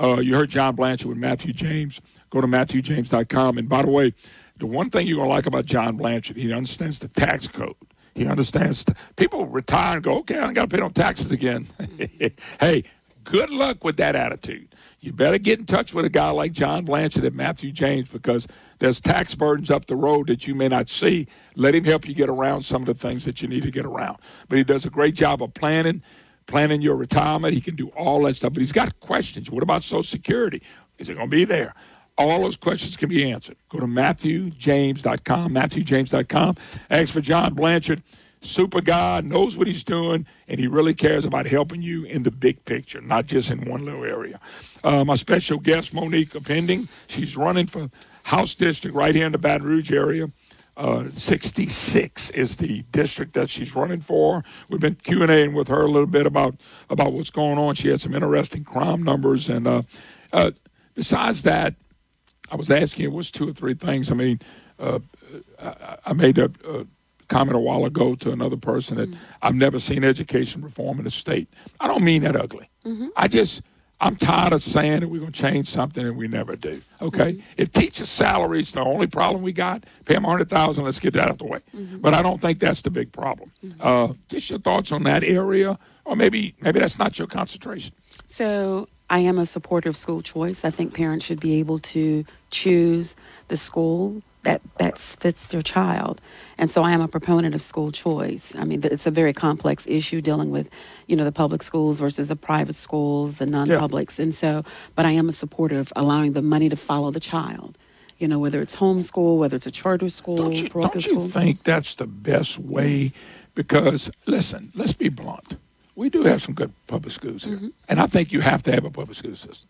uh, you heard John Blanchard with Matthew James. Go to MatthewJames.com. And by the way, the one thing you're going to like about John Blanchard, he understands the tax code. He understands. People retire and go, okay, I got to pay no taxes again. *laughs* hey, good luck with that attitude. You better get in touch with a guy like John Blanchard and Matthew James because there's tax burdens up the road that you may not see. Let him help you get around some of the things that you need to get around. But he does a great job of planning, planning your retirement. He can do all that stuff. But he's got questions. What about Social Security? Is it going to be there? All those questions can be answered. Go to MatthewJames.com, MatthewJames.com. Ask for John Blanchard. Super guy, knows what he's doing, and he really cares about helping you in the big picture, not just in one little area. Uh, my special guest, Monique Appeaning, she's running for House District right here in the Baton Rouge area. Uh, 66 is the district that she's running for. We've been Q&Aing with her a little bit about about what's going on. She had some interesting crime numbers, and uh, uh, besides that, I was asking you what's two or three things. I mean, uh, I, I, made a, a, comment a while ago to another person that mm-hmm. I've never seen education reform in the state. I don't mean that ugly. Mm-hmm. I just I'm tired of saying that we're going to change something and we never do. Okay, Mm-hmm. if teachers' salaries the only problem we got, pay them a hundred thousand. Let's get that out of the way. Mm-hmm. But I don't think that's the big problem. Uh, just your thoughts on that area, or maybe maybe that's not your concentration. So I am a supporter of school choice. I think parents should be able to choose the school that best fits their child. And so I am a proponent of school choice. I mean, it's a very complex issue dealing with, you know, the public schools versus the private schools, the non-publics. And so, but I am a supporter of allowing the money to follow the child. You know, whether it's homeschool, whether it's a charter school, Don't you, don't you school. think that's the best way? Because listen, let's be blunt. We do have some good public schools here, Mm-hmm. and I think you have to have a public school system.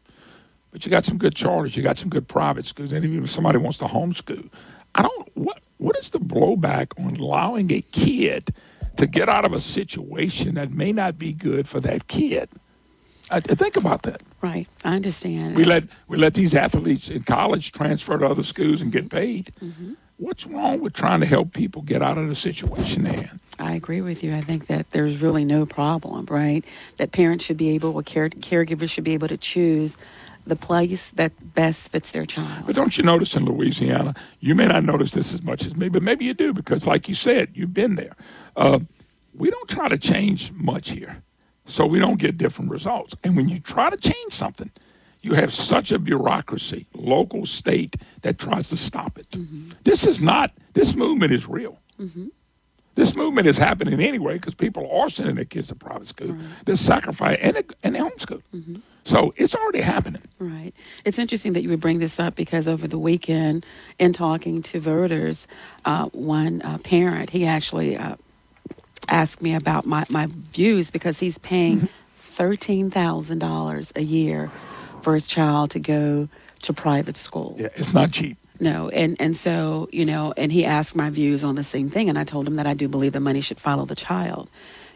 But you got some good charters, you got some good private schools, and even if somebody wants to homeschool, I don't. What what is the blowback on allowing a kid to get out of a situation that may not be good for that kid? I, think about that. Right. I understand. We let we let these athletes in college transfer to other schools and get paid. Mm-hmm. What's wrong with trying to help people get out of the situation they're in? I agree with you. I think that there's really no problem, right? That parents should be able, or care, caregivers should be able to choose the place that best fits their child. But don't you notice in Louisiana? You may not notice this as much as me, but maybe you do because, like you said, you've been there. Uh, we don't try to change much here, so we don't get different results. And when you try to change something, you have such a bureaucracy, local, state, that tries to stop it. This is not. This movement is real. This movement is happening anyway because people are sending their kids to private school. They're sacrificing and they, and they homeschool. So it's already happening. Right. It's interesting that you would bring this up because over the weekend, in talking to voters, uh, one uh, parent, he actually uh, asked me about my, my views because he's paying $13,000 a year for his child to go to private school. Yeah, it's not cheap. No, and and so you know, and he asked my views on the same thing, and I told him that I do believe the money should follow the child,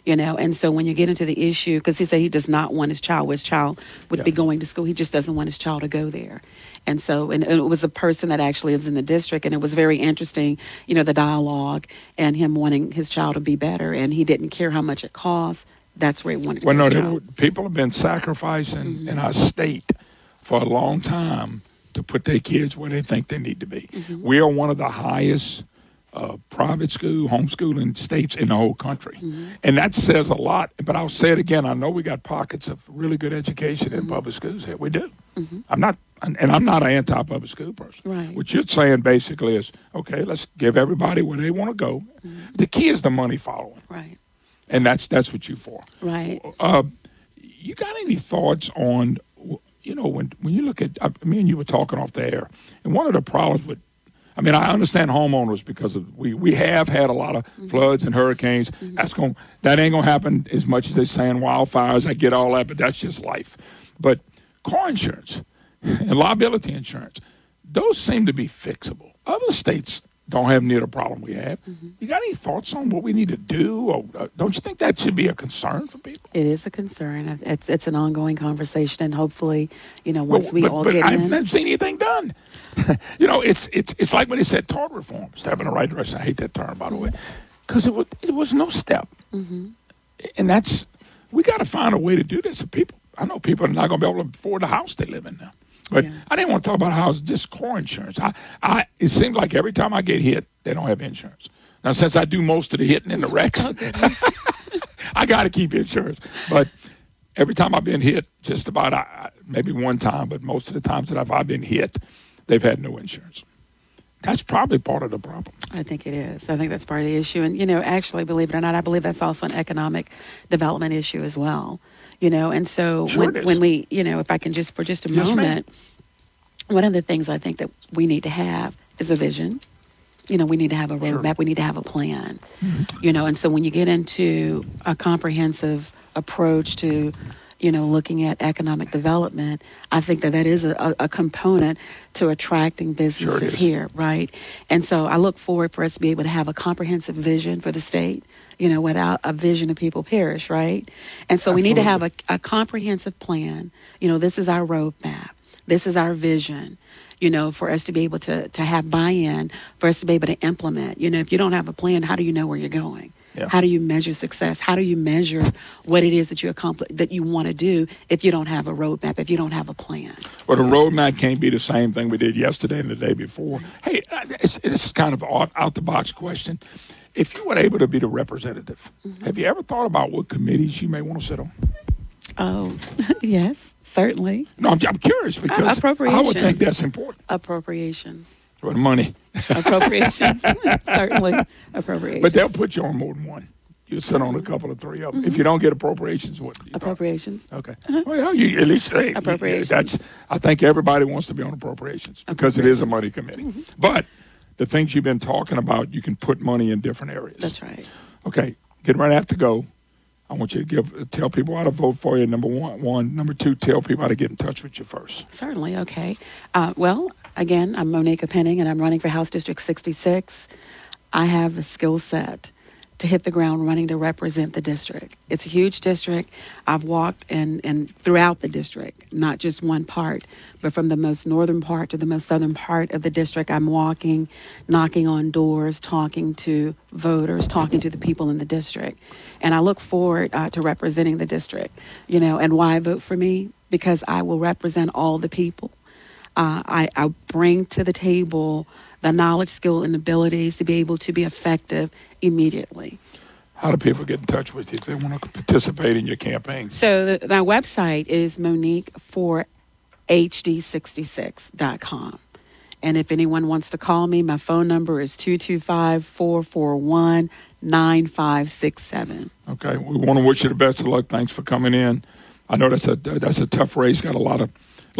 you know. And so when you get into the issue, because he said he does not want his child, his child would be going to school, he just doesn't want his child to go there. And so, and, and it was a person that actually lives in the district, and it was very interesting, you know, the dialogue and him wanting his child to be better, and he didn't care how much it cost. That's where he wanted. Well, to no, his they child. people have been sacrificing mm-hmm. in our state for a long time to put their kids where they think they need to be. Mm-hmm. We are one of the highest uh, private school, homeschooling states in the whole country. Mm-hmm. And that says a lot. But I'll say it again. I know we got pockets of really good education in public schools here. We do. I'm not, and and I'm not an anti-public school person. Right. What you're saying basically is, okay, let's give everybody where they want to go. The key is the money following, Right. And that's that's what you for. Right. Uh, you got any thoughts on, you know, when when you look at, I, me and you were talking off the air, and one of the problems with, I mean, I understand homeowners because of we we have had a lot of floods and hurricanes. That's going that ain't gonna happen as much as they're saying wildfires. I get all that, but that's just life. But car insurance *laughs* and liability insurance, those seem to be fixable. Other states don't have near the problem we have. You got any thoughts on what we need to do? Or uh, don't you think that should be a concern for people? It is a concern. It's it's an ongoing conversation, and hopefully, you know, once But- we but, all but get I've in. never seen anything done. *laughs* you know, it's it's it's like when they said tort reform, step in the right direction. I hate that term, by the way, because it was it was no step, hmm and that's we got to find a way to do this. And people, I know people are not going to be able to afford the house they live in now. But I didn't want to talk about how it's just car insurance. I, I, it seems like every time I get hit, they don't have insurance. Now, since I do most of the hitting in the wrecks, oh, *laughs* I got to keep insurance. But every time I've been hit, just about I, maybe one time, but most of the times that I've, I've been hit, they've had no insurance. That's probably part of the problem. I think it is. I think that's part of the issue. And, you know, actually, believe it or not, I believe that's also an economic development issue as well. You know, and so Sure when, when we, you know, if I can just for just a Yes, ma'am. moment, one of the things I think that we need to have is a vision. You know, we need to have a roadmap. We need to have a plan. Mm-hmm. You know, and so when you get into a comprehensive approach to, you know, looking at economic development, I think that that is a, a, component to attracting businesses is. here, right? And so I look forward for us to be able to have a comprehensive vision for the state. You know, without a vision, the people perish, right? And so we need to have a, a comprehensive plan. You know, this is our roadmap. This is our vision. You know, for us to be able to to have buy-in, for us to be able to implement. You know, if you don't have a plan, how do you know where you're going? Yeah. How do you measure success? How do you measure what it is that you accomplish that you want to do if you don't have a roadmap, if you don't have a plan? Well, the roadmap can't be the same thing we did yesterday and the day before. Hey, it's, it's kind of out the box question. If you were able to be the representative, Mm-hmm. have you ever thought about what committees you may want to sit on? Oh, *laughs* yes, certainly. No, I'm, I'm curious uh, because I appropriations. would think that's important. Appropriations. For the money. *laughs* Appropriations. *laughs* certainly. Appropriations. But they'll put you on more than one. You sit on a couple of three of them. If mm-hmm. you don't get appropriations, what? Appropriations. Okay. Uh-huh. Well, you at least hey, Appropriations. That's. I think everybody wants to be on appropriations because it is a money committee. Mm-hmm. But the things you've been talking about, you can put money in different areas. That's right. Okay. Getting right after go. I want you to give tell people how to vote for you. Number one, one. Number two, tell people how to get in touch with you first. Certainly, okay. Uh, well, again, I'm Monique Appeaning, and I'm running for House District 66. I have the skill set to hit the ground running to represent the district. It's a huge district. I've walked and, and throughout the district, not just one part, but from the most northern part to the most southern part of the district, I'm walking, knocking on doors, talking to voters, talking to the people in the district. And I look forward uh, to representing the district. You know, and why vote for me? Because I will represent all the people. Uh, I, I bring to the table the knowledge, skill, and abilities to be able to be effective immediately. How do people get in touch with you if they want to participate in your campaign? So the, my website is Monique4HD66.com. And if anyone wants to call me, my phone number is 225 441 9567. Okay, we want to wish you the best of luck. Thanks for coming in. I know that's a that's a tough race. Got a lot of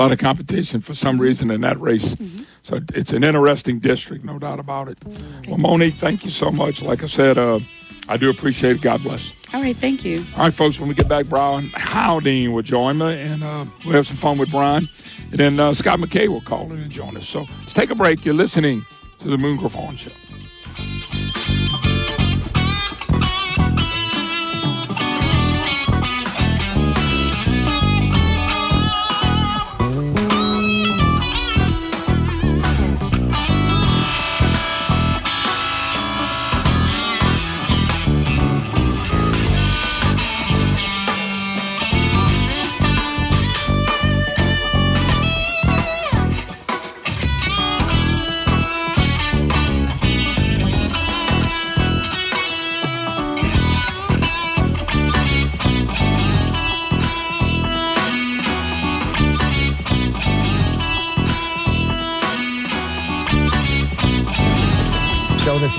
lot of competition for some reason in that race. So it's an interesting district, no doubt about it. Well, Monique, thank you so much. Like I said, uh, I do appreciate it. God bless. All right, thank you. All right, folks, when we get back, Brian Haldane will join me, and uh, we'll have some fun with Brian. And then uh, Scott McKay will call in and join us. So let's take a break. You're listening to the Moon Griffon Show.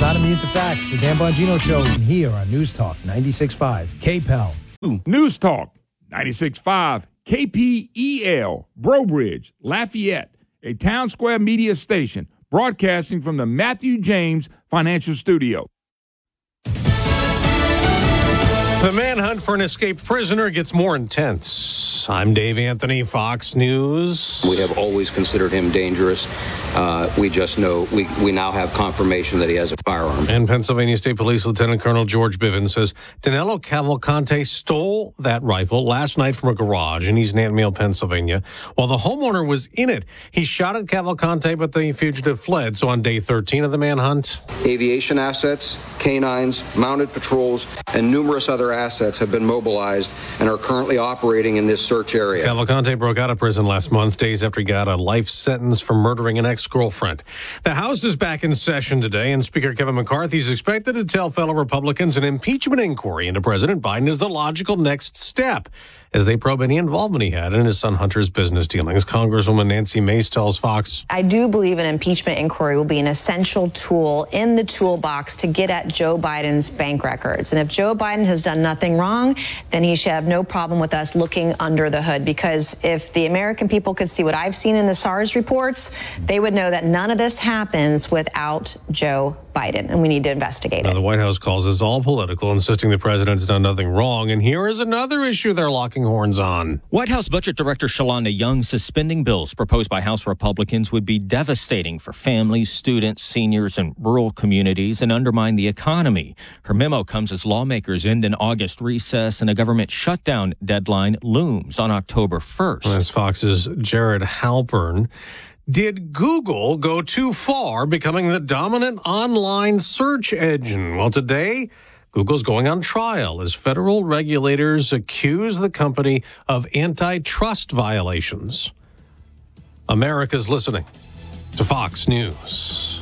Not immune to facts. The Dan Bongino Show here on News Talk 96.5 KPEL. News Talk 96.5 KPEL, Breaux Bridge, Lafayette, a town square media station broadcasting from the Matthew James Financial Studio. The manhunt for an escaped prisoner gets more intense. I'm Dave Anthony, Fox News. We have always considered him dangerous. Uh, we just know we, we now have confirmation that he has a firearm. And Pennsylvania State Police Lieutenant Colonel George Bivens says Danilo Cavalcante stole that rifle last night from a garage in East Nantmeal, Pennsylvania. While the homeowner was in it, he shot at Cavalcante, but the fugitive fled. So on day 13 of the manhunt, Aviation assets, canines, mounted patrols, and numerous other assets have been mobilized and are currently operating in this search area. Cavalcante broke out of prison last month, days after he got a life sentence for murdering an ex girlfriend. The House is back in session today, and Speaker Kevin McCarthy is expected to tell fellow Republicans an impeachment inquiry into President Biden is the logical next step as they probe any involvement he had in his son Hunter's business dealings. Congresswoman Nancy Mace tells Fox. I do believe an impeachment inquiry will be an essential tool in the toolbox to get at Joe Biden's bank records. And if Joe Biden has done nothing wrong, then he should have no problem with us looking under the hood. Because if the American people could see what I've seen in the SARS reports, they would know that none of this happens without Joe Biden. And we need to investigate Now, it. the White House calls this all political, insisting the president's done nothing wrong. And here is another issue they're locking horns on. White House Budget Director Shalanda Young suspending bills proposed by House Republicans would be devastating for families, students, seniors, and rural communities and undermine the economy. Her memo comes as lawmakers end an August recess and a government shutdown deadline looms on October 1st. That's Fox's Jared Halpern. Did Google go too far becoming the dominant online search engine? Well, today, Google's going on trial as federal regulators accuse the company of antitrust violations. America's listening to Fox News.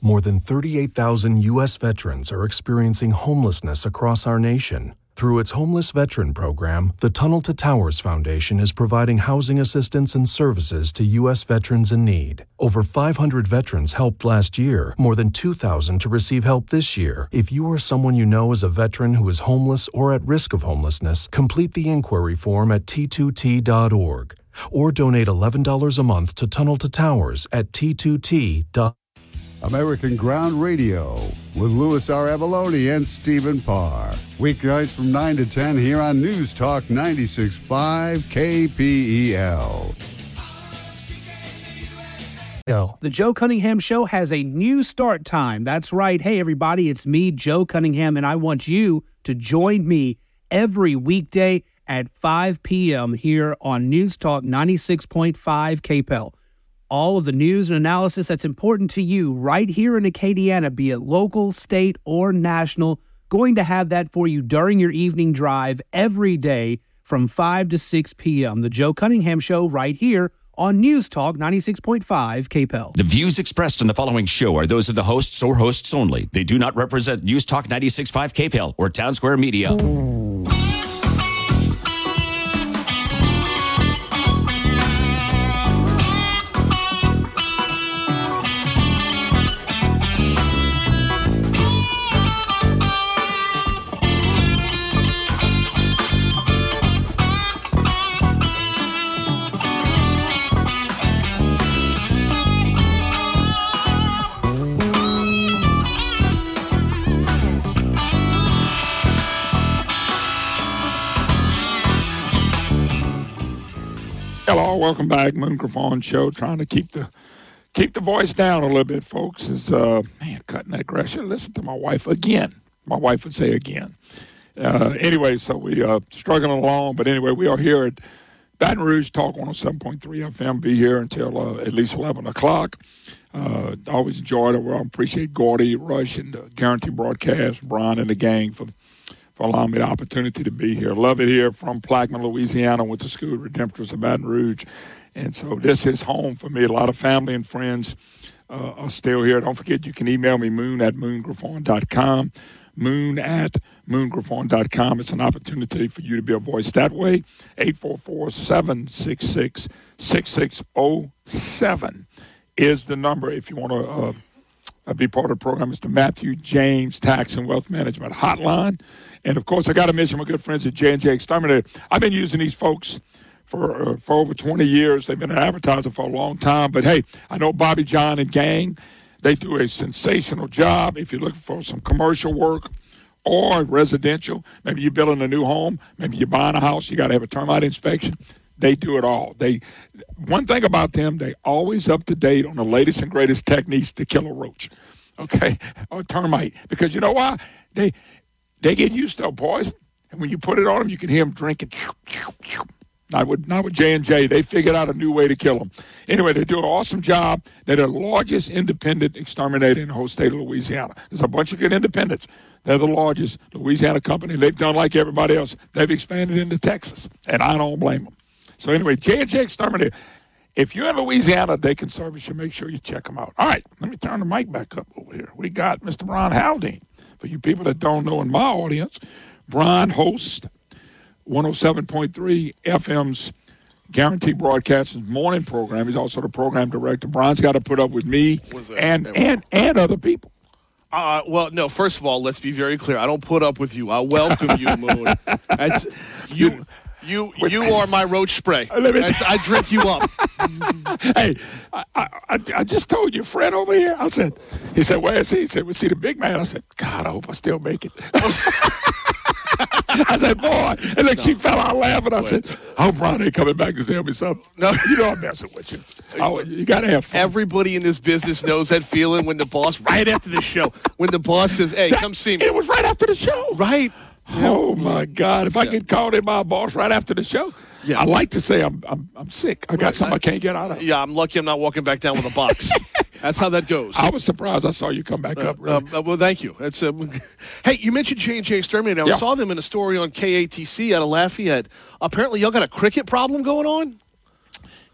More than 38,000 U.S. veterans are experiencing homelessness across our nation. Through its Homeless Veteran Program, the Tunnel to Towers Foundation is providing housing assistance and services to U.S. veterans in need. Over 500 veterans helped last year, more than 2,000 to receive help this year. If you or someone you know is a veteran who is homeless or at risk of homelessness, complete the inquiry form at t2t.org or donate $11 a month to Tunnel to Towers at t2t.org. American Ground Radio with Louis R. Avallone and Stephen Parr. Weeknights from 9 to 10 here on News Talk 96.5 KPEL. The Joe Cunningham Show has a new start time. That's right. Hey, everybody, it's me, Joe Cunningham, and I want you to join me every weekday at 5 p.m. here on News Talk 96.5 KPEL all of the news and analysis that's important to you right here in Acadiana, be it local, state, or national. Going to have that for you during your evening drive every day from 5 to 6 p.m. The Joe Cunningham Show right here on News Talk 96.5 KPEL. The views expressed in the following show are those of the hosts or hosts only. They do not represent News Talk 96.5 KPEL or Town Square Media. Hello, welcome back, Moon Griffon Show. Trying to keep the keep the voice down a little bit, folks. Is uh, man cutting that grass? Listen to my wife again. My wife would say again. Uh, anyway, so we uh struggling along, but anyway, we are here at Baton Rouge Talk 107.3 FM. Be here until uh, at least 11 o'clock. Uh, always enjoyed it. Well, I appreciate Gordy, Rush, and the Guaranty Broadcast, Brian, and the gang for for allowing me the opportunity to be here. Love it here from Plaquemine, Louisiana. Went to school at Redemptorist of Baton Rouge. And so this is home for me. A lot of family and friends uh, are still here. Don't forget, you can email me, moon at moongriffon.com. Moon at moongriffon.com. It's an opportunity for you to be a voice that way. 844 766 6607 is the number if you want to uh, uh, be part of the program. It's the Matthew James Tax and Wealth Management Hotline. And of course, I got to mention my good friends at J and J Exterminator. I've been using these folks for uh, for over 20 years. They've been an advertiser for a long time. But hey, I know Bobby John and gang. They do a sensational job. If you're looking for some commercial work or residential, maybe you're building a new home, maybe you're buying a house, you got to have a termite inspection. They do it all. They one thing about them, they always up to date on the latest and greatest techniques to kill a roach, *laughs* okay, or termite. Because you know why? They they get used to poison, and when you put it on them, you can hear them drinking. Not with not with J and J. They figured out a new way to kill them. Anyway, they do an awesome job. They're the largest independent exterminator in the whole state of Louisiana. There's a bunch of good independents. They're the largest Louisiana company. They've done like everybody else. They've expanded into Texas, and I don't blame them. So anyway, J and J Exterminator. If you're in Louisiana, they can service you. Make sure you check them out. All right, let me turn the mic back up over here. We got Mr. Brian Haldane. For you people that don't know in my audience, Brian hosts 107.3 FM's Guaranty Broadcasting's morning program. He's also the program director. Brian's got to put up with me and and and other people. Uh, well, no. First of all, let's be very clear. I don't put up with you. I welcome you, Moon. *laughs* That's you. You you are my roach spray. Uh, That's, I drink you up. *laughs* hey, I, I, I- I just told your friend over here. I said, he said, where is he? He said, we see the big man. I said, God, I hope I still make it. *laughs* I said, boy. And look, she fell out laughing. I said, I hope Ron ain't coming back to tell me something. No, you know I'm messing with you. *laughs* Oh, you got to have fun. Everybody in this business knows that feeling when the boss, right after the show, when the boss says, "Hey, come see me." It was right after the show. Right. Oh my God! If I get called in by a boss right after the show, Yeah. I like to say I'm I'm, I'm sick. I got Right. something I can't get out of. Yeah, I'm lucky I'm not walking back down with a box. *laughs* That's how that goes. I was surprised I saw you come back Uh, up. Really. uh, well, thank you. That's um, *laughs* hey, you mentioned J and J Exterminator. I Yeah. saw them in a story on KATC out of Lafayette. Apparently, y'all got a cricket problem going on.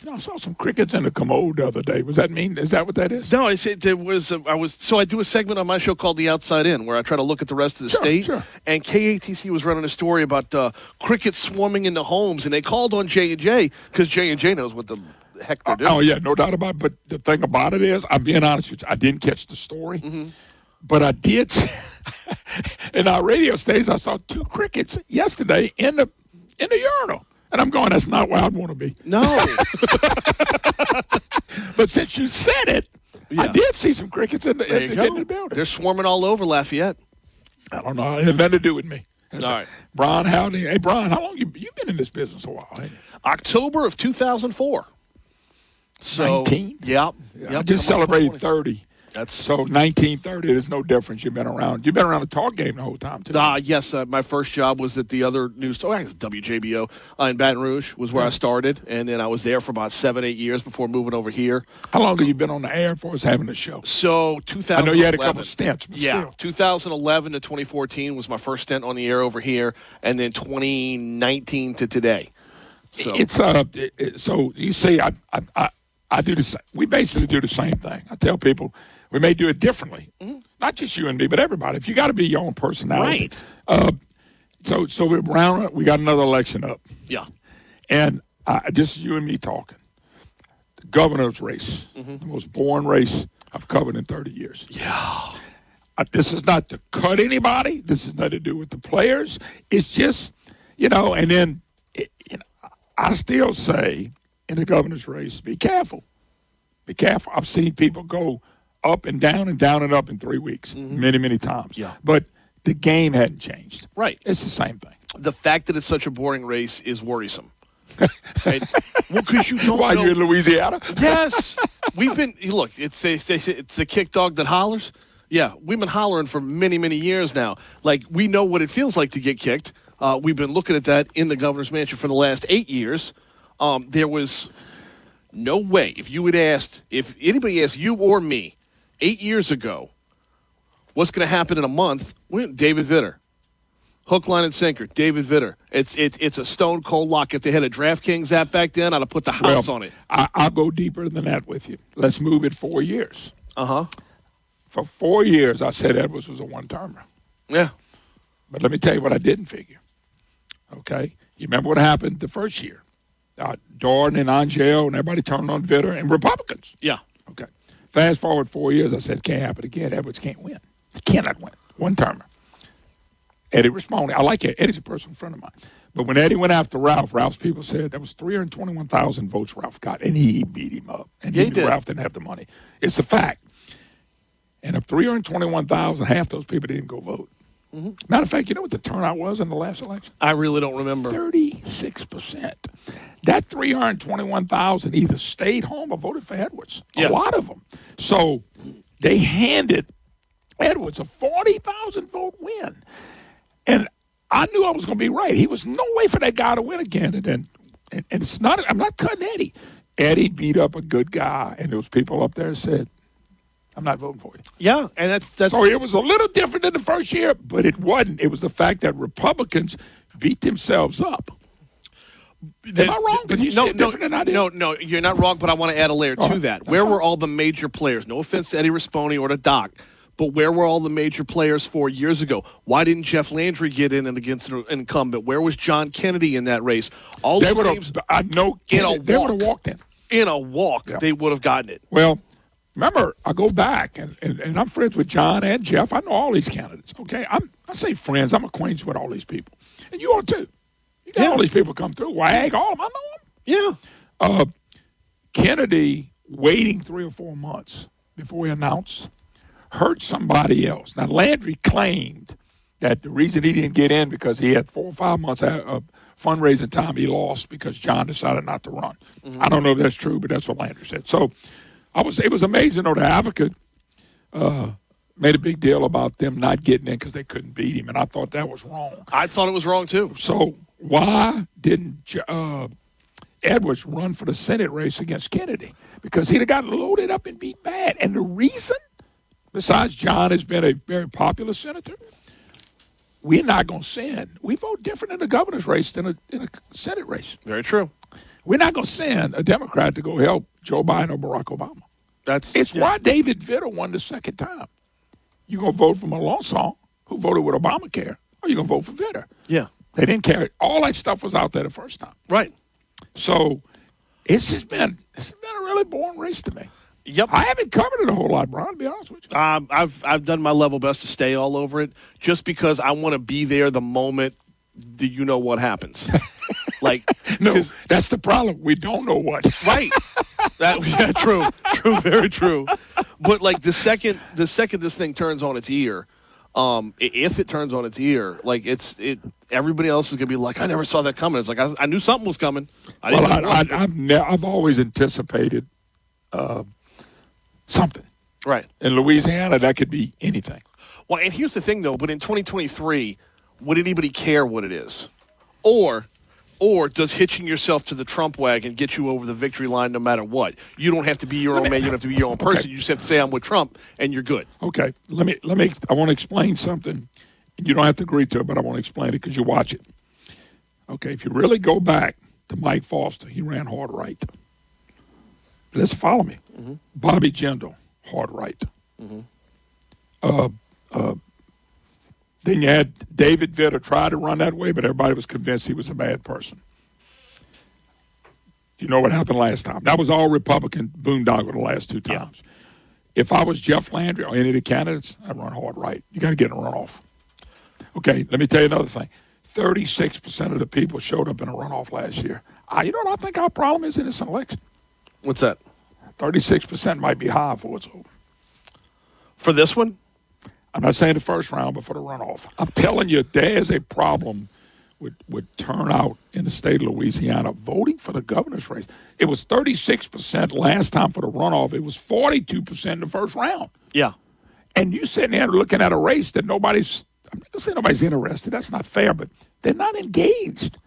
You know, I saw some crickets in the commode the other day. Was that mean? Is that what that is? No, I said there was. A, I was so I do a segment on my show called The Outside In, where I try to look at the rest of the Sure, state. sure. And KATC was running a story about uh, crickets swarming into homes, and they called on J and J because J and J knows what the heck they're doing. Oh yeah, no doubt about it. But the thing about it is, I'm being honest with you. I didn't catch the story, Mm-hmm. but I did. *laughs* in our radio station, I saw two crickets yesterday in the in the urinal, and I'm going. That's not where I'd want to be. No. *laughs* but since you said it, I did see some crickets in the, in the, in the building. They're swarming all over Lafayette. I don't know. It had nothing to do with me. All right. Brian Haldane. Hey, Brian, how long you you've been in this business a while? October of 2004. So 19? Yep. Yep I just celebrated 20. 30. That's So 1930, there's no difference. You've been around. You've been around the talk game the whole time, too. Uh, yes, uh, my first job was at the other news. Oh, I guess WJBO uh, in Baton Rouge was where I started, and then I was there for about seven, eight years before moving over here. How long have you been on the air for us having the show? So I 2011. know you had a couple stints, yeah, still. 2011 to 2014 was my first stint on the air over here, and then 2019 to today. So It's uh, it, it- so you see, I, I, I, I do the same. We basically do the same thing. I tell people we may do it differently, not just you and me, but everybody. If you got to be your own personality, Right. Uh, so so we're round. We got another election up, yeah, and uh, just you and me talking. The governor's race, Mm-hmm. the most boring race I've covered in 30 years. Yeah. Uh, this is not to cut anybody. This is nothing to do with the players. It's just, you know, and then it, you know, I still say in the governor's race, be careful. Be careful. I've seen people go up and down and down and up in three weeks, many, many times. Mm-hmm. Yeah. But the game hadn't changed. right. It's the same thing. The fact that it's such a boring race is worrisome. *laughs* Right? well, because you don't Why know. you in Louisiana? *laughs* yes, we've been. Look, it's they it's the kick dog that hollers. Yeah, we've been hollering for many, many years now. Like we know what it feels like to get kicked. Uh, we've been looking at that in the governor's mansion for the last eight years. Um, there was no way if you had asked if anybody asked you or me eight years ago what's going to happen in a month. David Vitter, hook, line, and sinker. David Vitter. It's it's it's a stone cold lock. If they had a DraftKings app back then, I'd have put the house Well, on it. I, I'll go deeper than that with you. Let's move it four years. Uh huh. For four years, I said Edwards was a one termer. Yeah. But let me tell you what I didn't figure. Okay? You remember what happened the first year? Uh, Dorn and Angelle and everybody turned on Vitter and Republicans. Yeah. Okay. Fast forward four years, I said, can't happen again. Edwards can't win. He cannot win. One termer. Eddie Rispone. I like Eddie. Eddie's a personal friend of mine. But when Eddie went after Ralph, Ralph's people said there was 321,000 votes Ralph got, and he beat him up. And Yeah, he did. Ralph didn't have the money. It's a fact. And of 321,000, half those people didn't go vote. Mm-hmm. Matter of fact, you know what the turnout was in the last election? I really don't remember. 36%. That 321,000 either stayed home or voted for Edwards. Yeah. A lot of them. So they handed Edwards a 40,000 vote win. And I knew I was going to be right. He was no way for that guy to win again. And then, and, and it's not, I'm not cutting Eddie. Eddie beat up a good guy, and those people up there said, I'm not voting for you. Yeah, and that's that's So it was a little different than the first year, but it wasn't. It was the fact that Republicans beat themselves up. Am I wrong? Did you no, no, different than I did? no, no, you're not wrong, but I want to add a layer All to right, that. Where fine. were all the major players? No offense to Eddie Rispone or to Doc, but where were all the major players four years ago? Why didn't Jeff Landry get in and against an incumbent? Where was John Kennedy in that race? All They those would names have. I know. in a They would have walked in. in a walk, Yeah. they would have gotten it. Well, remember, I go back and, and, and I'm friends with John and Jeff. I know all these candidates. Okay, I'm I say friends. I'm acquainted with all these people, and you are too. You got all these people come through. Wag, all of them. I know them. Yeah. Uh, Kennedy waiting three or four months before he announced hurt somebody else. Now Landry claimed that the reason he didn't get in because he had four or five months of fundraising time he lost because John decided not to run. Mm-hmm. I don't know if that's true, but that's what Landry said. So I was it was amazing though the advocate uh, made a big deal about them not getting in because they couldn't beat him, and I thought that was wrong. I thought it was wrong too. So why didn't uh, Edwards run for the Senate race against Kennedy? Because he'd have got loaded up and beat bad. And the reason, besides John has been a very popular senator, we're not going to send. We vote different in the governor's race than a, in a Senate race. Very true. We're not going to send a Democrat to go help Joe Biden or Barack Obama. That's it's yeah. why David Vitter won the second time. You gonna vote for Melancon, who voted with Obamacare, or you gonna vote for Vitter? Yeah, they didn't care. All that stuff was out there the first time. Right. So it's just been it's been a really boring race to me. Yep. I haven't covered it a whole lot, Brian, to be honest with you. Um, I've I've done my level best to stay all over it just because I want to be there the moment that you know what happens. *laughs* like no, that's the problem. We don't know what. *laughs* right. That yeah, true. True, very true. But like the second the second this thing turns on its ear, um, if it turns on its ear, like it's it, everybody else is gonna be like, I never saw that coming. It's like I, I knew something was coming. I well, I, have ne- I've always anticipated uh, something. Right. In Louisiana, that could be anything. Well, and here's the thing, though. But in 2023, would anybody care what it is, or or does hitching yourself to the Trump wagon get you over the victory line no matter what? You don't have to be your own man. You don't have to be your own *laughs* person. Okay. You just have to say I'm with Trump, and you're good. Okay. Let me let me. I want to explain something. You don't have to agree to it, but I want to explain it because you watch it. Okay. If you really go back to Mike Foster, he ran hard right. Let's follow me. Mm-hmm. Bobby Jindal, hard right. Mm-hmm. Uh, uh, then you had David Vitter try to run that way, but everybody was convinced he was a bad person. You know what happened last time? That was all Republican boondoggle the last two times. Yeah. If I was Jeff Landry or any of the candidates, I'd run hard right. You got to get a runoff. Okay, let me tell you another thing. 36% of the people showed up in a runoff last year. Uh, you know what I think our problem is in this election? What's that? 36% might be high for what's over. For this one? I'm not saying the first round, but for the runoff. I'm telling you, there is a problem with, with turnout in the state of Louisiana voting for the governor's race. It was 36% last time for the runoff. It was 42% in the first round. Yeah. And you sitting there looking at a race that nobody's, I'm not saying nobody's interested. That's not fair, but they're not engaged.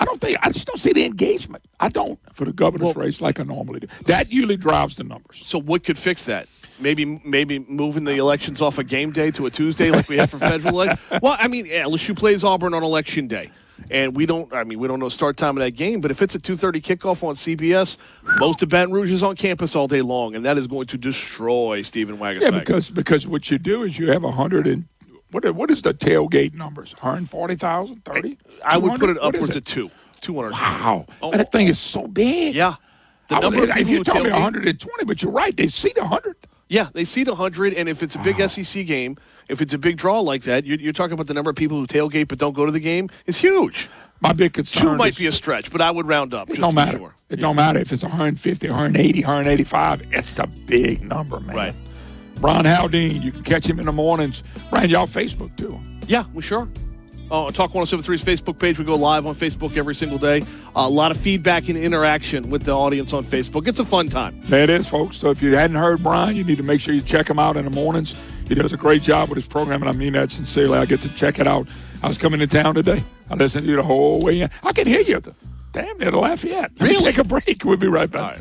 I don't think I just don't see the engagement. I don't for the governor's well, race like I normally do. That usually drives the numbers. So what could fix that? Maybe maybe moving the elections off a game day to a Tuesday like we have for federal election. *laughs* Well, I mean, LSU plays Auburn on election day. And we don't I mean we don't know start time of that game, but if it's a 2:30 kickoff on CBS, most of Baton Rouge is on campus all day long and that is going to destroy Stephen Waguespack. Yeah, because because what you do is you have a 100 and what what is the tailgate numbers? 140,000, 30? I would put it upwards of 2. 200. Wow. Oh, that thing is so big. Yeah. The number would, of if you told me 120, but you're right, they seat 100. Yeah, they seat 100, and if it's a big wow. SEC game, if it's a big draw like that, you're, you're, talking about the number of people who tailgate but don't go to the game is huge. My big concern Two might is, be a stretch, but I would round up. It don't matter. Sure. It yeah. don't matter if it's 150, 180, 185. It's a big number, man. Right. Brian Haldane, you can catch him in the mornings. Brian, y'all Facebook too. Yeah, well, sure. Uh, Talk 1073's Facebook page. We go live on Facebook every single day. Uh, a lot of feedback and interaction with the audience on Facebook. It's a fun time. It is, folks. So if you hadn't heard Brian, you need to make sure you check him out in the mornings. He does a great job with his program, and I mean that sincerely. I get to check it out. I was coming to town today. I listened to you the whole way in. I can hear you. Damn near the Lafayette. Let really? take a break. We'll be right back.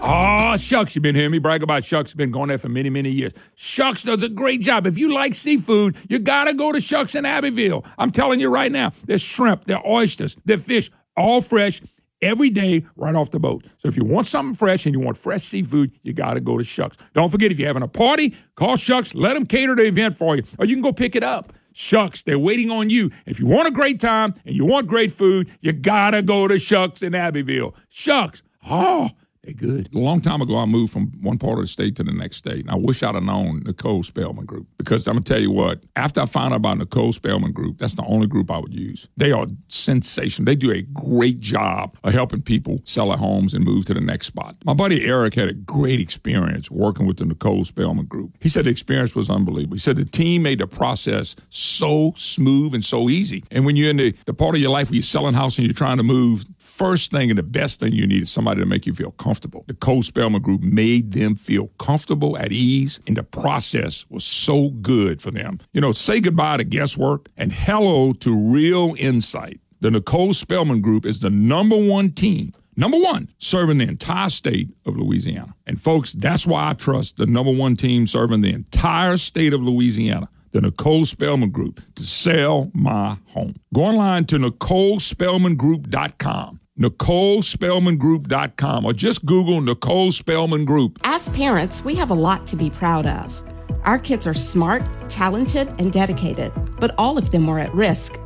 Oh, Shucks, you've been hearing me brag about Shucks. Been going there for many, many years. Shucks does a great job. If you like seafood, you got to go to Shucks in Abbeville. I'm telling you right now, there's shrimp, there's oysters, there's fish, all fresh every day right off the boat. So if you want something fresh and you want fresh seafood, you got to go to Shucks. Don't forget, if you're having a party, call Shucks. Let them cater the event for you, or you can go pick it up. Shucks, they're waiting on you. If you want a great time and you want great food, you got to go to Shucks in Abbeville. Shucks, oh, Good. A long time ago, I moved from one part of the state to the next state. And I wish I'd have known Nicole Spellman Group because I'm going to tell you what, after I found out about Nicole Spellman Group, that's the only group I would use. They are sensational. They do a great job of helping people sell their homes and move to the next spot. My buddy Eric had a great experience working with the Nicole Spellman Group. He said the experience was unbelievable. He said the team made the process so smooth and so easy. And when you're in the, the part of your life where you're selling house and you're trying to move, first thing and the best thing you need is somebody to make you feel comfortable. Nicole Spellman Group made them feel comfortable, at ease, and the process was so good for them. You know, say goodbye to guesswork and hello to real insight. The Nicole Spellman Group is the number one team number one, serving the entire state of Louisiana. And folks, that's why I trust the number one team serving the entire state of Louisiana, the Nicole Spellman Group, to sell my home. Go online to NicoleSpellmanGroup.com. NicoleSpellmanGroup.com or just Google Nicole Spellman Group. As parents, we have a lot to be proud of. Our kids are smart, talented, and dedicated, but all of them are at risk.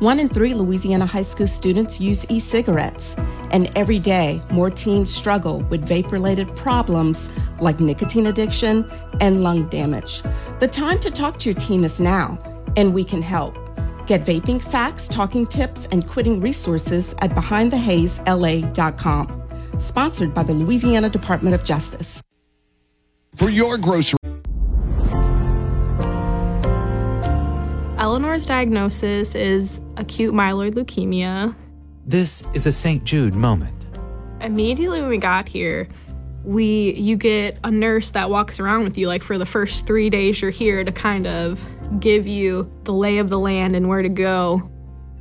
One in three Louisiana high school students use e cigarettes, and every day more teens struggle with vape related problems like nicotine addiction and lung damage. The time to talk to your teen is now, and we can help. Get vaping facts, talking tips, and quitting resources at BehindTheHazeLA.com. Sponsored by the Louisiana Department of Justice. For your grocery. Eleanor's diagnosis is acute myeloid leukemia. This is a St. Jude moment. Immediately when we got here, we you get a nurse that walks around with you like for the first 3 days you're here to kind of give you the lay of the land and where to go.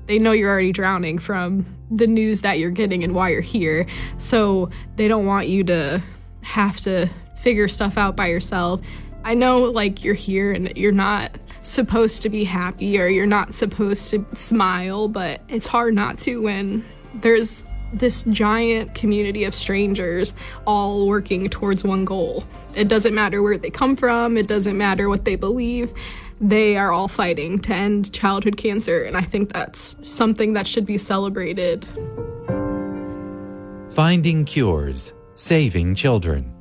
They know you're already drowning from the news that you're getting and why you're here. So they don't want you to have to figure stuff out by yourself. I know like you're here and you're not supposed to be happy or you're not supposed to smile, but it's hard not to when there's this giant community of strangers all working towards one goal. It doesn't matter where they come from, it doesn't matter what they believe. They are all fighting to end childhood cancer, and I think that's something that should be celebrated. Finding cures, saving children.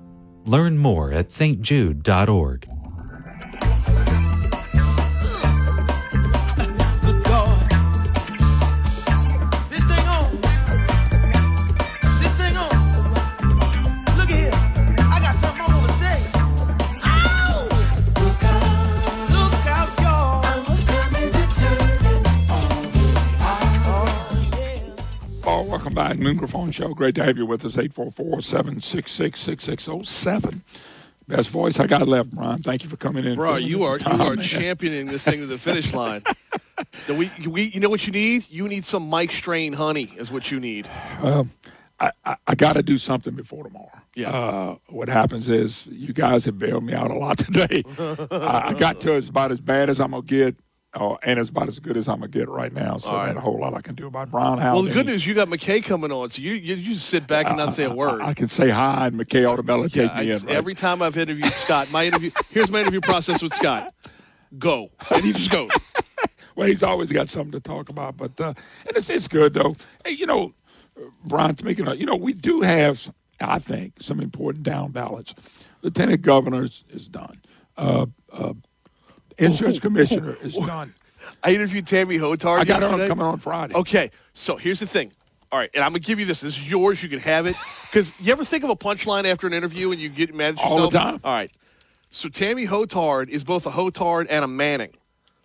Learn more at stjude.org. Welcome back. Show. Great to have you with us. 844-766-6607. Best voice I got left, Brian. Thank you for coming in. Bro, you are Time, you are man. championing this thing to the finish line. *laughs* The we, we, you know what you need? You need some Mike Strain honey, is what you need. Um, I, I, I got to do something before tomorrow. Yeah. Uh, what happens is you guys have bailed me out a lot *laughs* today. *laughs* I, I got to it's about as bad as I'm gonna get, uh, and it's about as good as I'm gonna get right now. So All right. there's a whole lot I can do about Brown House. Well, the good news, you got McKay coming on, so you you, you just sit back and not say a word. I, can say hi, and McKay Automella Yeah, take me in. Right? Every time I've interviewed Scott, my interview here's my interview process with Scott. Go, and he just goes. *laughs* well, he's always got something to talk about, but uh, and it's it's good though. Hey, you know, uh, Brian, speaking of, you know, we do have, I think, some important down ballots. Lieutenant Governor is, is done. Uh, uh, Insurance Commissioner is done. I interviewed Tammy Hotard. I got her on- coming on Friday. Okay, so here's the thing. All right, and I'm gonna give you this. This is yours. You can have it. Because you ever think of a punchline after an interview and you get mad at yourself? All the time. All right. So Tammy Hotard is both a Hotard and a Manning.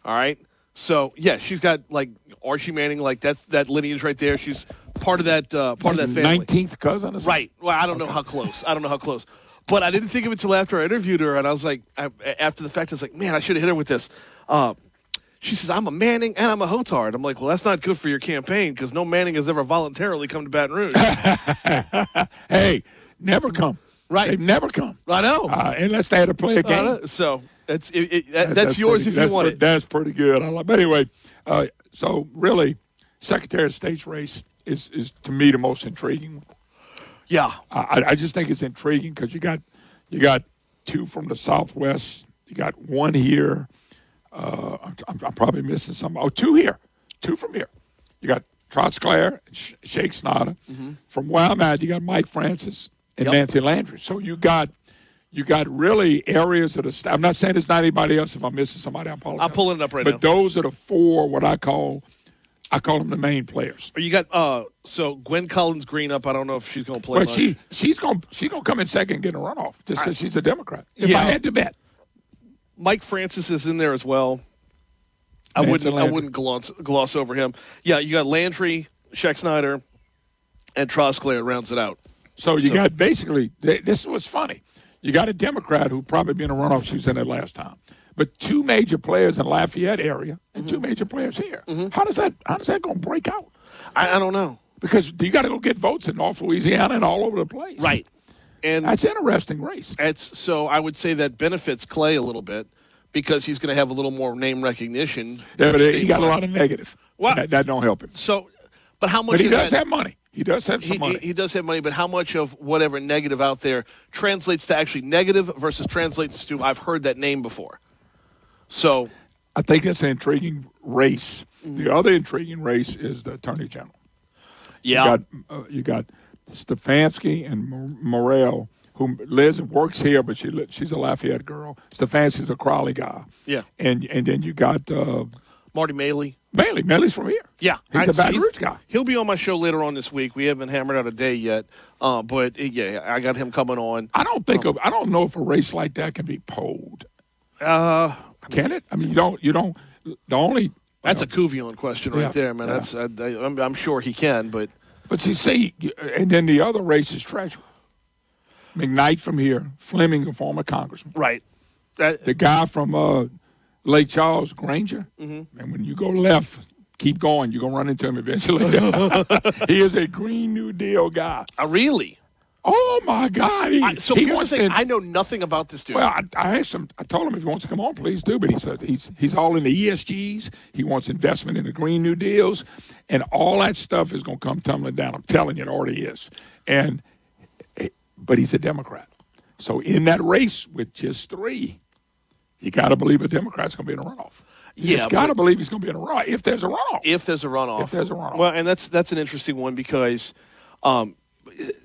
All right. So yeah, she's got like Archie Manning, like that that lineage right there. She's part of that uh, part of that family. Nineteenth cousin, or something? Right. Well, I don't know how close. I don't know how close. But I didn't think of it until after I interviewed her, and I was like, I, after the fact, I was like, man, I should have hit her with this. Uh, she says, I'm a Manning and I'm a Hotard. I'm like, well, that's not good for your campaign because no Manning has ever voluntarily come to Baton Rouge. *laughs* hey, never come. Right. They've never come. I know. Uh, unless they had to play a game. Uh, so it's it, it, that, that's, yours pretty- if you want pretty- it. That's pretty good. I like. But anyway, uh, so really, Secretary of State's race is is to me the most intriguing. Yeah. I, I just think it's intriguing because you got you got two from the Southwest. You got one here. Uh, I'm, I'm, probably missing some. Oh, two here, two from here. You got Trosclair and Sh- Schexnayder. Mhm. From where I'm at, you got Mike Francis and Yep. Nancy Landry. So you got you got really areas of the. I'm not saying it's not anybody else. If I'm missing somebody, I apologize. I'm pulling it up right but now. But those are the four what I call I call them the main players. You got uh so Gwen Collins-Greenup. I don't know if she's going to play. Well, much. she she's gonna she's gonna come in second and get a runoff just because she's a Democrat. If Yeah. I had to bet, Mike Francis is in there as well. I Nancy wouldn't I wouldn't gloss gloss over him. Yeah, you got Landry, Schexnayder, and Trosclair rounds it out. so you So- got basically th- this is what's funny. You got a Democrat who probably been a runoff. She was in it last time, but two major players in Lafayette area and Mm-hmm. two major players here. How does that how does that gonna break out? I, I don't know because you got to go get votes in North Louisiana and all over the place. Right. And that's an interesting race. It's so I would say that benefits Clay a little bit because he's going to have a little more name recognition. Yeah, but he got a lot of negative. Well, that, that don't help him. So, but how much? But he does that- have money. He does have some he, money. He, he does have money, but how much of whatever negative out there translates to actually negative versus translates to I've heard that name before. So I think it's an intriguing race. Mm-hmm. The other intriguing race is the Attorney General. Yeah. You got, uh, you got Stefanski and Mor- Murrill, who Liz works here, but she she's a Lafayette girl. Stefanski's a Crowley guy. Yeah. And and then you got uh, Marty Maley. Maley. Maley's from here. Yeah, He's I- a Baton Rouge guy. He'll be on my show later on this week. We haven't hammered out a day yet, uh, but uh, yeah, I got him coming on. I don't think of, I don't know if a race like that can be polled. Uh, Can it? I mean, you don't. You don't. The only That's a Couvillon question right Yeah, there, man. yeah. That's I, I, I'm, I'm sure he can, but But you see, and then the other race is treasurer. McKnight from here, Fleming, a former congressman. Right. That, the guy from uh, Lake Charles, Granger. Mhm. And when you go left, keep going. You're going to run into him eventually. *laughs* he is a Green New Deal guy. Uh, really? Oh, my God. He, I, so he here's the wants thing: I know nothing about this dude. well, I, I asked him. I told him if he wants to come on, please do. But he said he's he's all in the ESGs. He wants investment in the Green New Deals, and all that stuff is going to come tumbling down. I'm telling you, it already is. And but he's a Democrat, so in that race with just three, you got to believe a Democrat's going to be in a runoff. You Yeah, got to believe he's going to be in a runoff if there's a runoff. if there's a runoff. If there's a runoff. Well, and that's that's an interesting one because um,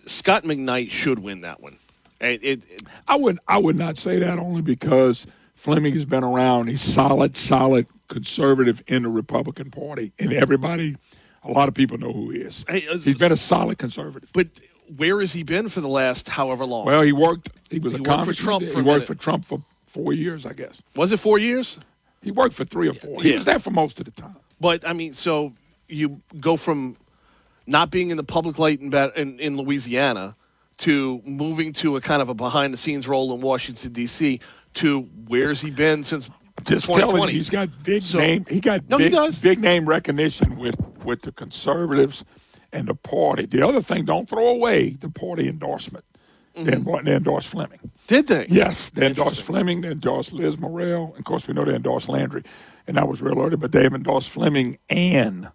Scott McKnight should win that one. It, it, I would I would not say that only because Fleming has been around. He's solid, solid conservative in the Republican Party, and everybody, a lot of people know who he is. Uh, He's been a solid conservative. but where has he been for the last however long? Well, he worked. He was He a worked for. Trump He for a worked for Trump for four years, I guess. was it four years? He worked for three or four. He was there for most of the time. But I mean, so you go from not being in the public light in, in, in Louisiana to moving to a kind of a behind the scenes role in Washington D.C. to where's he been since Just 2020? telling you, he's got big So- name. He got No, big, does. big name recognition with with the conservatives and the party. The other thing, don't throw away the party endorsement. They, Mm-hmm. endorsed, they endorsed Fleming. Did they? Yes, they endorsed Fleming. They endorsed Liz Murrill. Of course, we know they endorsed Landry, and that was real early. But they have endorsed Fleming and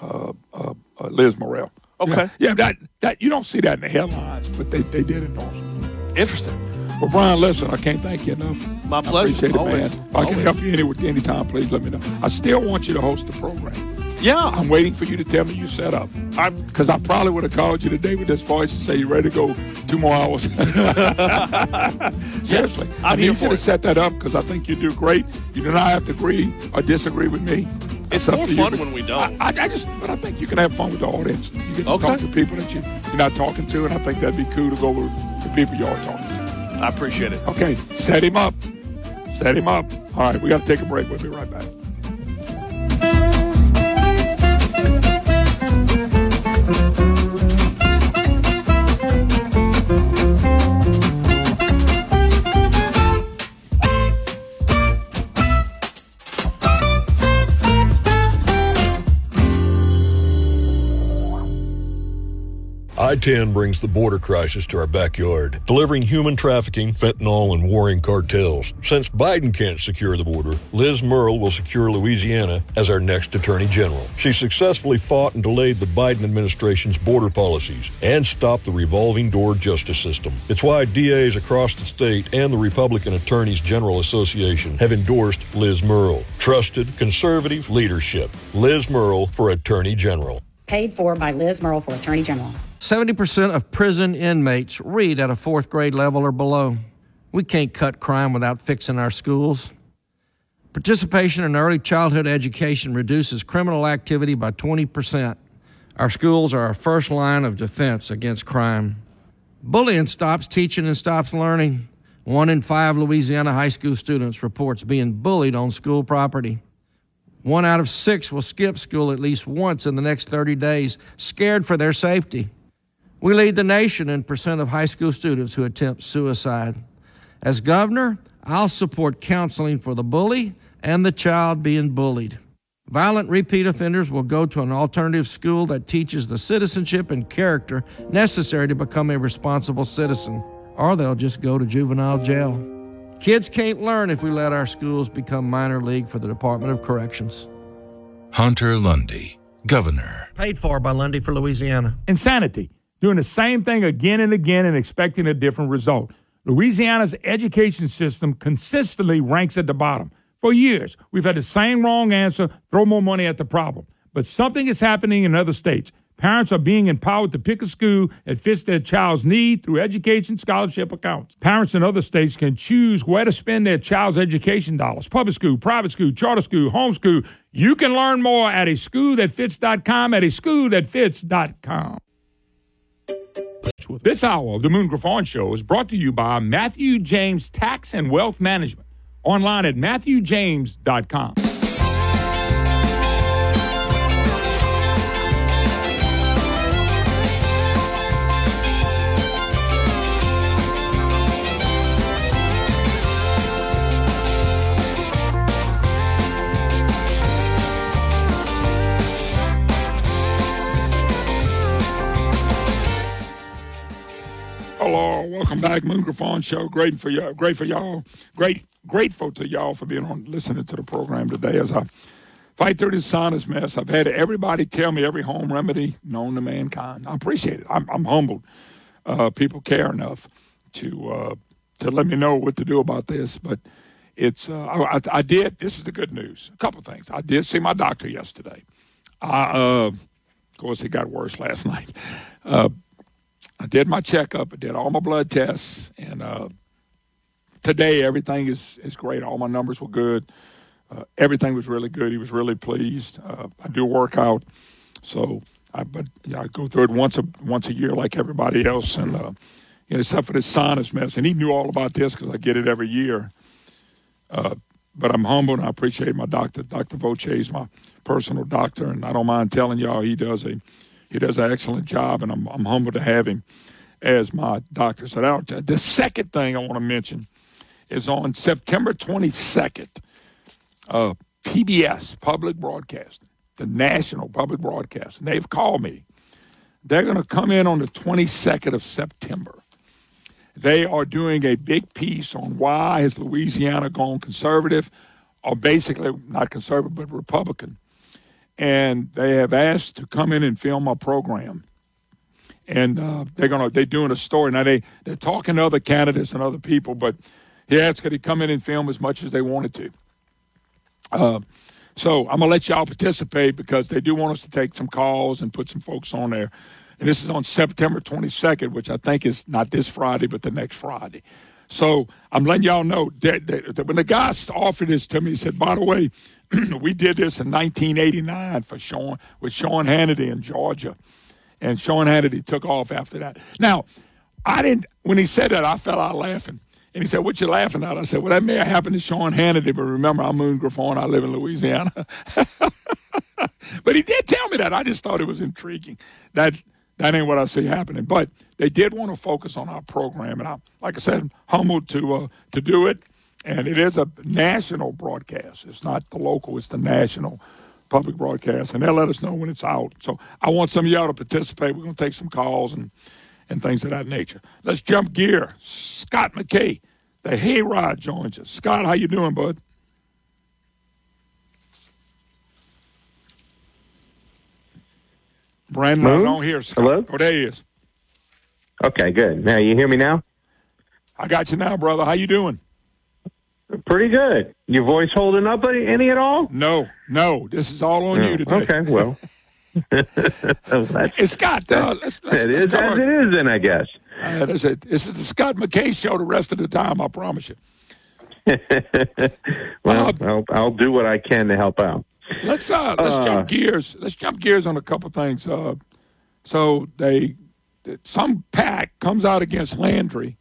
uh, uh, uh, Liz Murrill. Okay. Yeah, yeah, that that you don't see that in the headlines, but they, they did endorse. it. Interesting. Well, Brian, listen, I can't thank you enough. My I pleasure. appreciate it, Always. man. If I can Always. help you any anytime, please let me know. I still want you to host the program. Yeah. I'm waiting for you to tell me you set up. I Because I probably would have called you today with this voice and say, you ready to go two more hours? *laughs* *laughs* Seriously. I'm I here need you to it. set that up because I think you do great. You do not have to agree or disagree with me. It's more you. fun when we don't. I, I just, but I think you can have fun with the audience. You get to Okay. talk to people that you, you're not talking to, and I think that'd be cool to go with the people you are talking to. I appreciate it. Okay, set him up. Set him up. All right, we got to take a break. We'll be right back. I-10 brings the border crisis to our backyard, delivering human trafficking, fentanyl, and warring cartels. Since Biden can't secure the border, Liz Murrill will secure Louisiana as our next Attorney General. She successfully fought and delayed the Biden administration's border policies and stopped the revolving door justice system. It's why DAs across the state and the Republican Attorneys General Association have endorsed Liz Murrill. Trusted, conservative leadership. Liz Murrill for Attorney General. Paid for by Liz Murrill for Attorney General. 70% of prison inmates read at a fourth grade level or below. We can't cut crime without fixing our schools. Participation in early childhood education reduces criminal activity by 20%. Our schools are our first line of defense against crime. Bullying stops teaching and stops learning. One in five Louisiana high school students reports being bullied on school property. One out of six will skip school at least once in the next 30 days, scared for their safety. We lead the nation in percent of high school students who attempt suicide. As governor, I'll support counseling for the bully and the child being bullied. Violent repeat offenders will go to an alternative school that teaches the citizenship and character necessary to become a responsible citizen, or they'll just go to juvenile jail. Kids can't learn if we let our schools become minor league for the Department of Corrections. Hunter Lundy, Governor. Paid for by Lundy for Louisiana. Insanity. Doing the same thing again and again and expecting a different result. Louisiana's education system consistently ranks at the bottom. For years, we've had the same wrong answer throw more money at the problem. But something is happening in other states. Parents are being empowered to pick a school that fits their child's need through education scholarship accounts. Parents in other states can choose where to spend their child's education dollars public school, private school, charter school, homeschool. You can learn more at a schoolthatfits.com at a schoolthatfits.com. This hour of the Moon Griffon Show is brought to you by Matthew James Tax and Wealth Management. Online at matthewjames.com. welcome back, Moon Griffon Show. Great for y'all. Great for y'all. Great, grateful to y'all for being on, listening to the program today. As I fight through this sinus mess, I've had everybody tell me every home remedy known to mankind. I appreciate it. I'm, I'm humbled. Uh, people care enough to uh, to let me know what to do about this. But it's uh, I, I, did. This is the good news. A couple things. I did see my doctor yesterday. I, uh, of course, it got worse last *laughs* night. I did my checkup. I did all my blood tests, and uh, today everything is is great. All my numbers were good. Uh, everything was really good. He was really pleased. Uh, I do work out, so I but yeah, I go through it once a once a year like everybody else, and uh, you know, except for this sinus. And he knew all about this because I get it every year. Uh, but I'm humble and I appreciate my doctor. Dr. Voce is my personal doctor, and I don't mind telling y'all he does a he does an excellent job, and I'm, I'm humbled to have him as my doctor. So that, the second thing I want to mention is on September 22nd, uh, PBS, Public Broadcasting, the national public broadcasting, they've called me. They're going to come in on the 22nd of September. They are doing a big piece on why has Louisiana gone conservative, or basically not conservative, but Republican and they have asked to come in and film a program. And uh, they're gonna they're doing a story now. They they're talking to other candidates and other people, but he asked could he come in and film as much as they wanted to. Uh, so I'm gonna let y'all participate because they do want us to take some calls and put some folks on there. And this is on September 22nd, which I think is not this Friday, but the next Friday. So I'm letting y'all know that, that, that when the guy offered this to me, he said, by the way, *clears throat* we did this in 1989 for Sean with Sean Hannity in Georgia, and Sean Hannity took off after that. Now, I didn't. When he said that, I fell out laughing. And he said, "What you laughing at?" I said, "Well, that may have happened to Sean Hannity, but remember, I'm Moon Griffon. I live in Louisiana." *laughs* but he did tell me that. I just thought it was intriguing. That that ain't what I see happening. But they did want to focus on our program, and I'm, like I said, humbled to uh, to do it and it is a national broadcast. It's not the local; it's the national public broadcast, and they'll let us know when it's out. So I want some of y'all to participate. We're going to take some calls and and things of that nature. Let's jump gear. Scott McKay, the Hayride, joins us. Scott, how you doing, bud? Brandon, Moon? I don't hear Scott. Hello? Oh, there he is. Okay, good. Now you hear me now? I got you now, brother. How you doing? Pretty good. Your voice holding up any at all? No, no. This is all on No. you today. Okay, well, *laughs* *laughs* Hey, Scott, uh, let's, let's, it let's is as it is, then I guess. Uh, this, is, the Scott McKay show the rest of the time, I promise you. *laughs* Well, I'll, I'll do what I can to help out. Let's uh, let's Uh, jump gears. Let's jump gears on a couple things. Uh, so they some PAC comes out against Landry,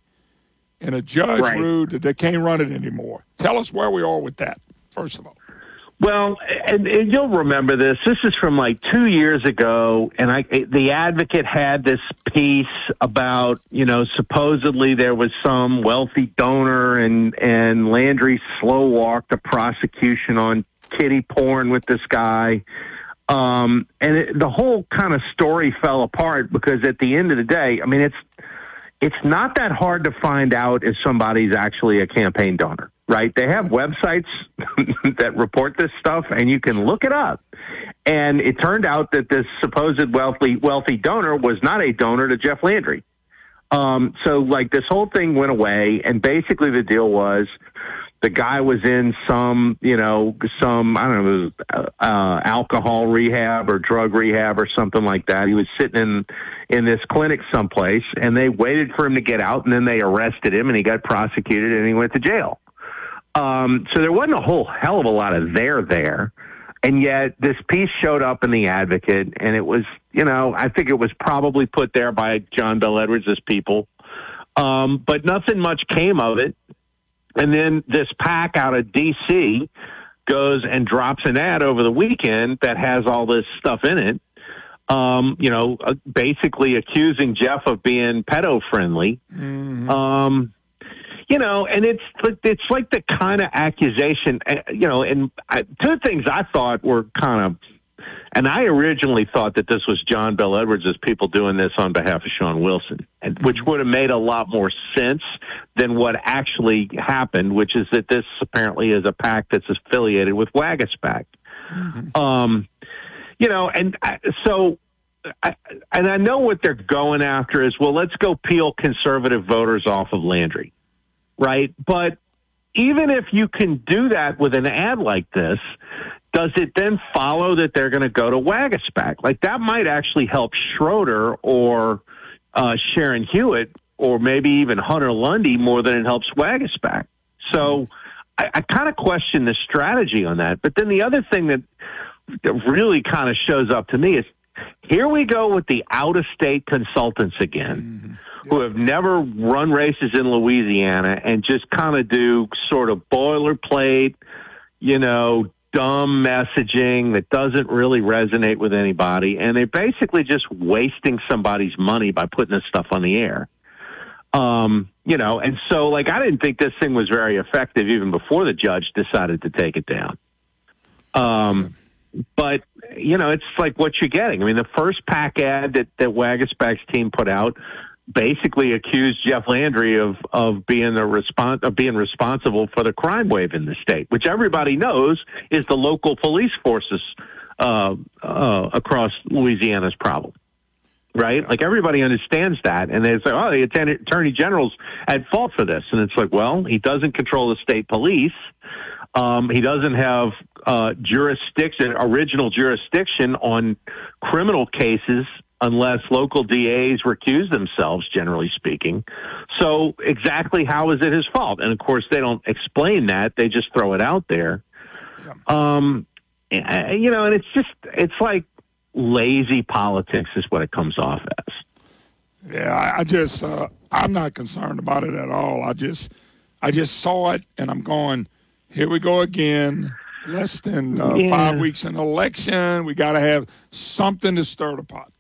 and a judge Right. ruled that they can't run it anymore. Tell us where we are with that. First of all, Well, and, and you'll remember this. This is from like two years ago, and I, the advocate had this piece about, you know, supposedly there was some wealthy donor, and and Landry slow walked the prosecution on kitty porn with this guy. Um, and it, the whole kind of story fell apart because at the end of the day, I mean, it's it's not that hard to find out if somebody's actually a campaign donor, right? They have websites *laughs* that report this stuff, and you can look it up. And it turned out that this supposed wealthy wealthy donor was not a donor to Jeff Landry. Um, so, like, this whole thing went away, and basically the deal was the guy was in some, you know, some I don't know, was, uh, uh, alcohol rehab or drug rehab or something like that. He was sitting in in this clinic someplace, and they waited for him to get out, and then they arrested him, and he got prosecuted, and he went to jail. Um, so there wasn't a whole hell of a lot of there there. And yet this piece showed up in the advocate and it was, you know, I think it was probably put there by John Bel Edwards' people. Um, but nothing much came of it. And then this PAC out of DC goes and drops an ad over the weekend that has all this stuff in it. Um, you know, uh, basically accusing Jeff of being pedo friendly. Um, you know, and it's it's like the kind of accusation, uh, you know. And I, two things I thought were kind of, and I originally thought that this was John Bel Edwards' people doing this on behalf of Sean Wilson, which would have made a lot more sense than what actually happened, which is that this apparently is a PAC that's affiliated with Waguespack. Um, you know, and I, so, I, and I know what they're going after is well, let's go peel conservative voters off of Landry, right? But even if you can do that with an ad like this, does it then follow that they're going to go to Waguespack? Like that might actually help Schroder or uh, Sharon Hewitt or maybe even Hunter Lundy more than it helps Waguespack. So I, I kind of question the strategy on that. But then the other thing that that really kind of shows up to me is here we go with the out of state consultants again who have never run races in Louisiana and just kind of do sort of boilerplate, you know, dumb messaging that doesn't really resonate with anybody. And they're basically just wasting somebody's money by putting this stuff on the air. Um, you know, and so like I didn't think this thing was very effective even before the judge decided to take it down. Um, but you know, it's like what you're getting. I mean, the first PAC ad that that team put out basically accused Jeff Landry of of being the respons- of being responsible for the crime wave in the state, which everybody knows is the local police forces uh, uh, across Louisiana's problem. Right, like everybody understands that, and they say, "Oh, the attorney general's at fault for this," and it's like, well, he doesn't control the state police. Um, he doesn't have uh, jurisdiction, original jurisdiction on criminal cases unless local DAs recuse themselves, generally speaking. So, exactly how is it his fault? And of course, they don't explain that; they just throw it out there. Um, and- you know, and it's just it's like lazy politics is what it comes off as. Yeah, I, I just uh, I'm not concerned about it at all. I just I just saw it and I'm going, here we go again. Less than uh, Yeah. five weeks in election, we got to have something to stir the pot.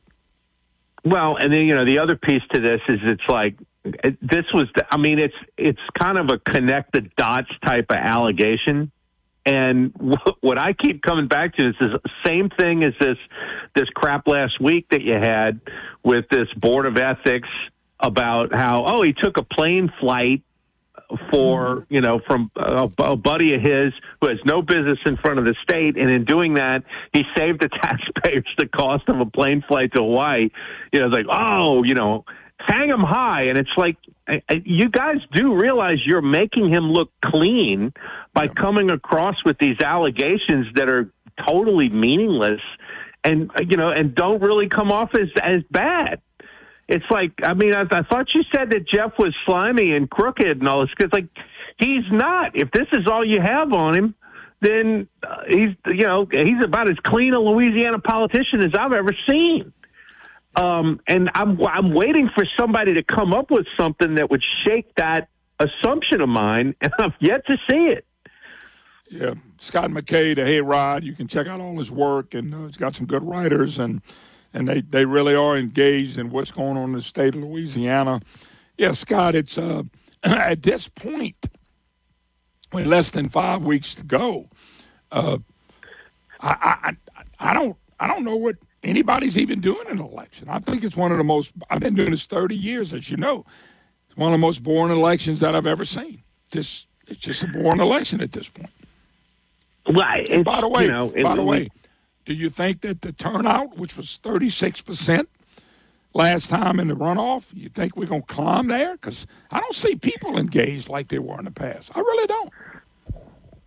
Well, and then you know the other piece to this is it's like this was. The, I mean, it's it's kind of a connect the dots type of allegation. And what, *laughs* what I keep coming back to is the same thing as this this crap last week that you had with this board of ethics about how oh he took a plane flight for mm-hmm. you know from a, a buddy of his who has no business in front of the state, and in doing that, he saved the *laughs* taxpayers the cost of a plane flight to Hawaii. You know, it's like oh, you know, hang him high, and it's like I- I- you guys do realize you're making him look clean by coming across with these allegations that are totally meaningless and you know, and don't really come off as as bad. It's like I mean, I, I thought you said that Jeff was slimy and crooked and all this. Because like he's not. If this is all you have on him, then uh, he's you know he's about as clean a Louisiana politician as I've ever seen. Um, and I'm I'm waiting for somebody to come up with something that would shake that assumption of mine, *laughs* and I've yet to see it. Yeah, Scott McKay, the Hayride. You can check out all his work, and uh, he's got some good writers, and and they, they really are engaged in what's going on in the state of Louisiana. Yeah, Scott, it's uh, *clears throat* at this point, with less than five weeks to go, uh, I, I I don't I don't know what anybody's even doing in an election. I think it's one of the most. I've been doing this thirty years, as you know. It's one of the most boring elections that I've ever seen. This it's just a boring election at this point. Right. And by the way, you know, by the way, do you think that the turnout, which was thirty six percent last time in the runoff, you think we're going to climb there? Because I don't see people engaged like they were in the past. I really don't.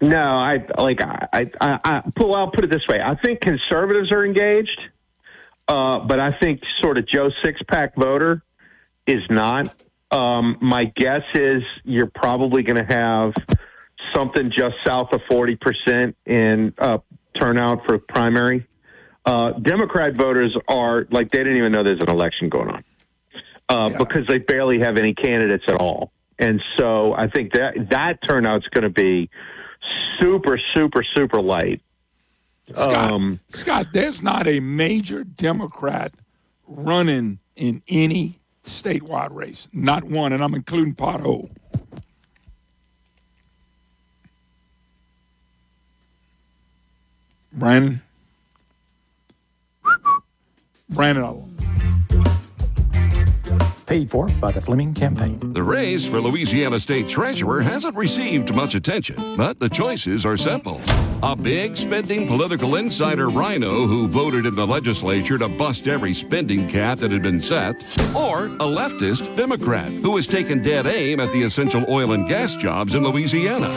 No, I like I, I, I, well, I'll put it this way. I think conservatives are engaged, uh, but I think sort of Joe six pack voter is not. Um, my guess is you're probably going to have something just south of forty percent in uh, turnout for primary. Uh, Democrat voters are like they didn't even know there's an election going on uh, because they barely have any candidates at all, and so I think that that turnout's going to be super, super, super light. Scott, Um, Scott, there's not a major Democrat running in any statewide race. Not one, and I'm including Pothole. Brandon? Brandon, Paid for by the Fleming campaign. The race for Louisiana State Treasurer hasn't received much attention, but the choices are simple. A big spending political insider rhino who voted in the legislature to bust every spending cap that had been set, or a leftist Democrat who has taken dead aim at the essential oil and gas jobs in Louisiana.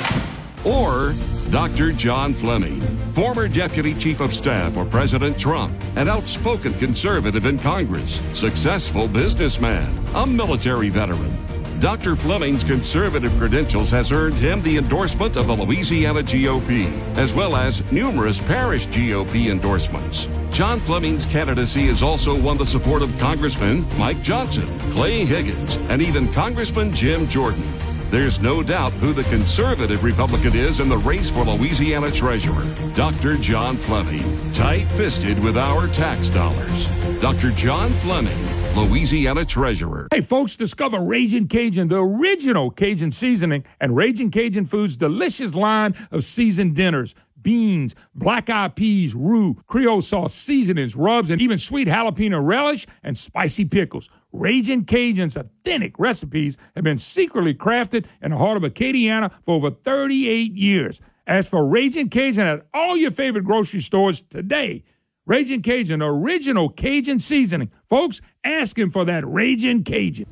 Or Dr. John Fleming, former Deputy Chief of Staff for President Trump, an outspoken conservative in Congress, successful businessman, a military veteran. Dr. Fleming's conservative credentials has earned him the endorsement of the Louisiana GOP, as well as numerous parish GOP endorsements. John Fleming's candidacy has also won the support of Congressman Mike Johnson, Clay Higgins, and even Congressman Jim Jordan. There's no doubt who the conservative Republican is in the race for Louisiana Treasurer. Dr. John Fleming, tight fisted with our tax dollars. Dr. John Fleming, Louisiana Treasurer. Hey, folks, discover Raging Cajun, the original Cajun seasoning, and Raging Cajun Foods' delicious line of seasoned dinners. Beans, black eyed peas, roux, Creole sauce, seasonings, rubs, and even sweet jalapeno relish and spicy pickles. Raging Cajun's authentic recipes have been secretly crafted in the heart of Acadiana for over 38 years. As for Raging Cajun at all your favorite grocery stores today. Raging Cajun, original Cajun seasoning. Folks, ask him for that Raging Cajun.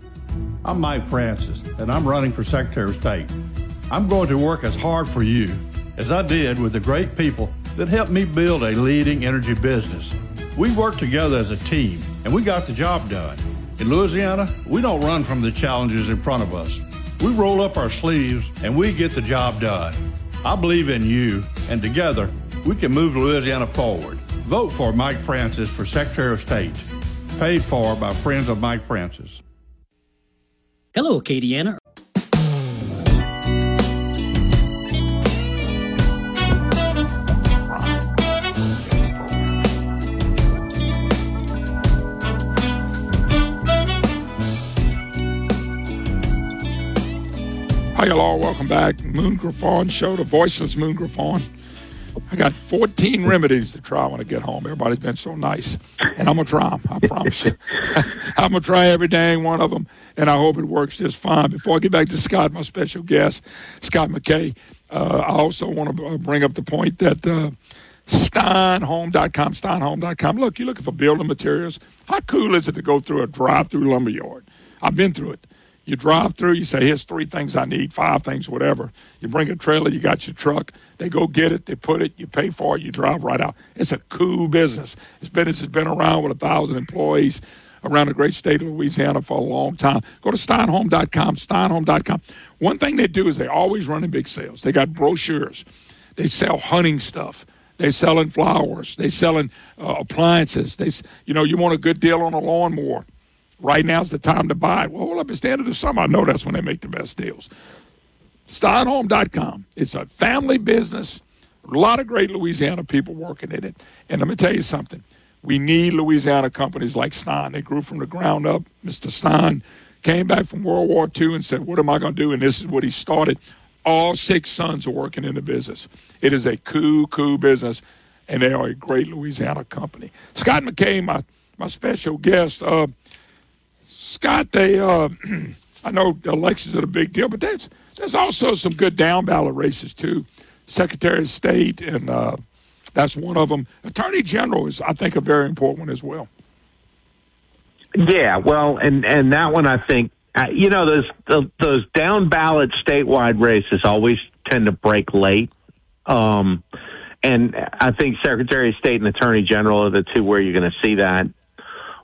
I'm Mike Francis, and I'm running for Secretary of State. I'm going to work as hard for you as I did with the great people that helped me build a leading energy business. We worked together as a team, and we got the job done. In Louisiana, we don't run from the challenges in front of us. We roll up our sleeves and we get the job done. I believe in you, and together, we can move Louisiana forward. Vote for Mike Francis for Secretary of State. Paid for by Friends of Mike Francis. Hello, Acadiana. Hi, hello, welcome back. Moon Griffon Show, the voiceless Moon Griffon. I got 14 remedies to try when I get home. Everybody's been so nice. And I'm going to try them, I promise you. I'm going to try every dang one of them, and I hope it works just fine. Before I get back to Scott, my special guest, Scott McKay, uh, I also want to bring up the point that uh, stinehome.com, stinehome.com. Look, you're looking for building materials. How cool is it to go through a drive through lumberyard? I've been through it. You drive through, you say, here's three things I need, five things, whatever. You bring a trailer, you got your truck. They go get it, they put it, you pay for it, you drive right out. It's a cool business. This business has been around with a thousand employees around the great state of Louisiana for a long time. Go to stinehome.com, stinehome.com. One thing they do is they always run in big sales. They got brochures. They sell hunting stuff. They selling flowers. They selling uh, appliances. They, you know, you want a good deal on a lawnmower. Right now's the time to buy. Well, hold up, the end of the summer. I know that's when they make the best deals. Stinehome.com. It's a family business. A lot of great Louisiana people working in it. And let me tell you something. We need Louisiana companies like Stine. They grew from the ground up. Mr. Stine came back from World War II and said, What am I going to do? And this is what he started. All six sons are working in the business. It is a cool, cool business, and they are a great Louisiana company. Scott McKay, my, my special guest. Uh, Scott, they, uh, *clears throat* I know elections are a big deal, but there's, there's also some good down ballot races, too. Secretary of State, and uh, that's one of them. Attorney General is, I think, a very important one as well. Yeah, well, and and that one I think uh, you know those those down ballot statewide races always tend to break late. Um, and I think Secretary of State and Attorney General are the two where you're going to see that.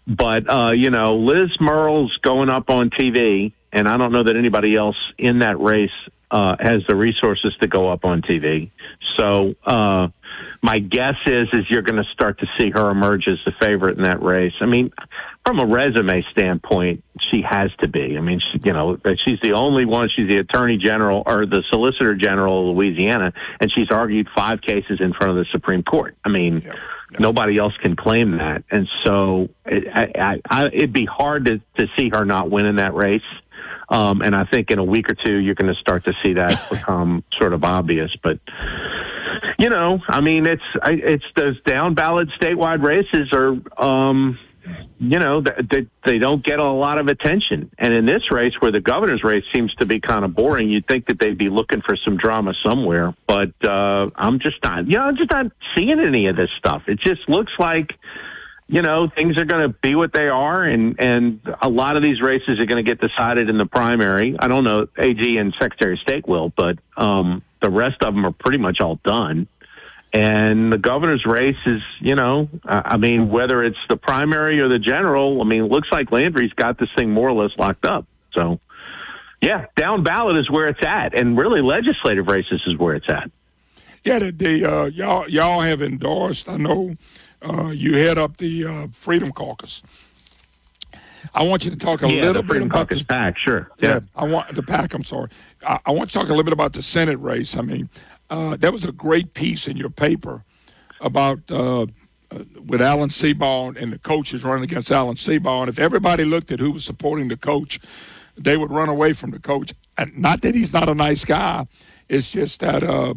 But uh, you know, Liz Murrill's going up on TV, and I don't know that anybody else in that race uh, has the resources to go up on TV. So uh, my guess is is you're going to start to see her emerge as the favorite in that race. I mean, from a resume standpoint, she has to be. I mean, she, you know, she's the only one. She's the attorney general or the solicitor general of Louisiana, and she's argued five cases in front of the Supreme Court. I mean, yeah, yeah. nobody else can claim that, and so it, I, I, it'd be hard to to see her not winning that race. Um, and I think in a week or two, you're going to start to see that *laughs* become sort of obvious. But you know, I mean, it's it's those down ballot statewide races are. Um, you know, they, they don't get a lot of attention. And in this race, where the governor's race seems to be kind of boring, you'd think that they'd be looking for some drama somewhere. But uh, I'm just not, you know, I'm just not seeing any of this stuff. It just looks like, you know, things are going to be what they are, and and a lot of these races are going to get decided in the primary. I don't know, AG and Secretary of State will, but um, the rest of them are pretty much all done. And the governor's race is, you know, I mean, whether it's the primary or the general, I mean, it looks like Landry's got this thing more or less locked up. So, yeah, down ballot is where it's at, and really legislative races is where it's at. Yeah, the, the uh, y'all y'all have endorsed. I know uh, you head up the uh, Freedom Caucus. I want you to talk a yeah, little bit about the PAC. Sure. Yeah. yeah, I want the PAC. I'm sorry. I, I, want to talk a little bit about the Senate race. I mean, uh, that was a great piece in your paper about uh, uh, with Alan Seabaugh and the coaches running against Alan Seabaugh. If everybody looked at who was supporting the coach, they would run away from the coach. And not that he's not a nice guy, it's just that uh,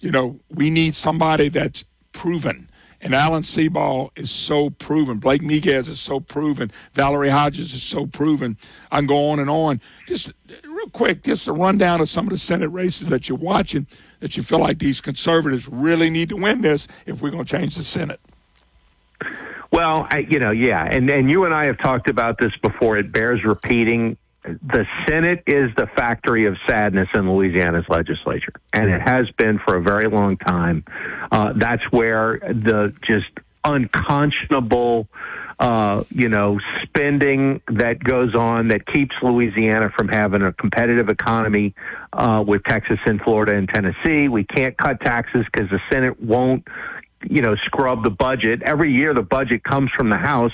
you know we need somebody that's proven. And Alan Seabaugh is so proven. Blake Miguez is so proven. Valerie Hodges is so proven. I can go on and on. Just real quick, just a rundown of some of the Senate races that you're watching that you feel like these conservatives really need to win this if we're going to change the Senate? Well, I, you know, yeah, and and you and I have talked about this before. It bears repeating. The Senate is the factory of sadness in Louisiana's legislature, and it has been for a very long time. Uh, that's where the just unconscionable uh, you know, spending that goes on that keeps Louisiana from having a competitive economy uh, with Texas and Florida and Tennessee. We can't cut taxes because the Senate won't, you know, scrub the budget. Every year the budget comes from the House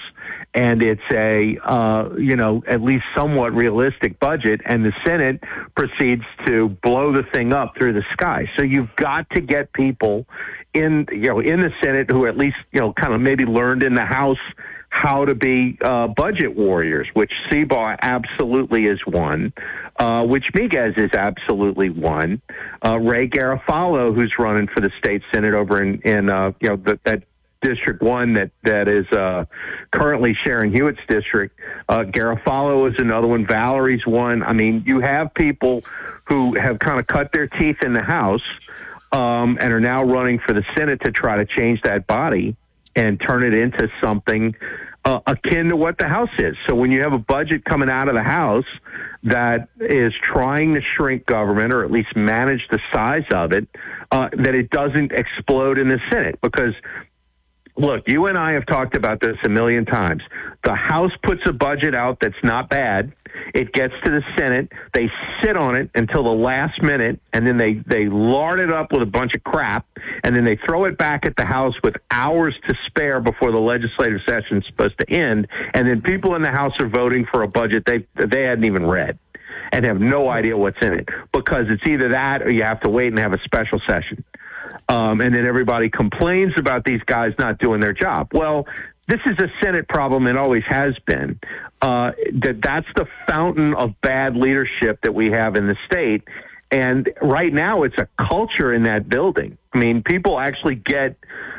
and it's a, uh, you know, at least somewhat realistic budget, and the Senate proceeds to blow the thing up through the sky. So you've got to get people in, you know, in the Senate who at least, you know, kind of maybe learned in the House how to be uh, budget warriors, which Seabaugh absolutely is one, uh, which Miguez is absolutely one. Uh, Ray Garofalo, who's running for the state senate over in, in uh, you know the, that District One that that is uh, currently Sharon Hewitt's district. Uh, Garofalo is another one. Valerie's one. I mean, you have people who have kind of cut their teeth in the House um, and are now running for the Senate to try to change that body and turn it into something uh, akin to what the House is. So when you have a budget coming out of the House that is trying to shrink government or at least manage the size of it, uh, that it doesn't explode in the Senate because look, you and I have talked about this a million times. The House puts a budget out that's not bad. It gets to the Senate. They sit on it until the last minute, and then they, they lard it up with a bunch of crap, and then they throw it back at the House with hours to spare before the legislative session is supposed to end. And then people in the House are voting for a budget they, they hadn't even read and have no idea what's in it because it's either that or you have to wait and have a special session. Um, and then everybody complains about these guys not doing their job. Well, this is a Senate problem. It always has been. Uh, that that's the fountain of bad leadership that we have in the state. And right now, it's a culture in that building. I mean, people actually get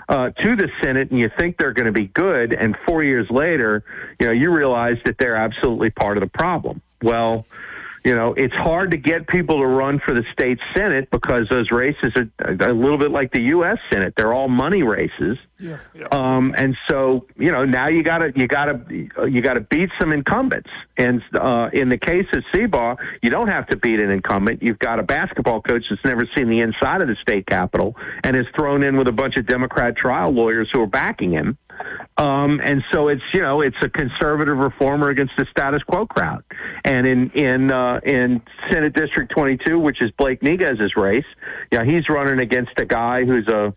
uh, to the Senate, and you think they're going to be good, and four years later, you know, you realize that they're absolutely part of the problem. Well, you know, it's hard to get people to run for the state senate because those races are a little bit like the U.S. Senate. They're all money races. Yeah, yeah. Um, and so, you know, now you got to you got to you got to beat some incumbents. And uh, in the case of Seabaugh, you don't have to beat an incumbent. You've got a basketball coach that's never seen the inside of the state capitol and is thrown in with a bunch of Democrat trial lawyers who are backing him. Um, and so it's you know it's a conservative reformer against the status quo crowd. And in in uh, in Senate District 22, which is Blake Miguez's race, yeah, you know, he's running against a guy who's a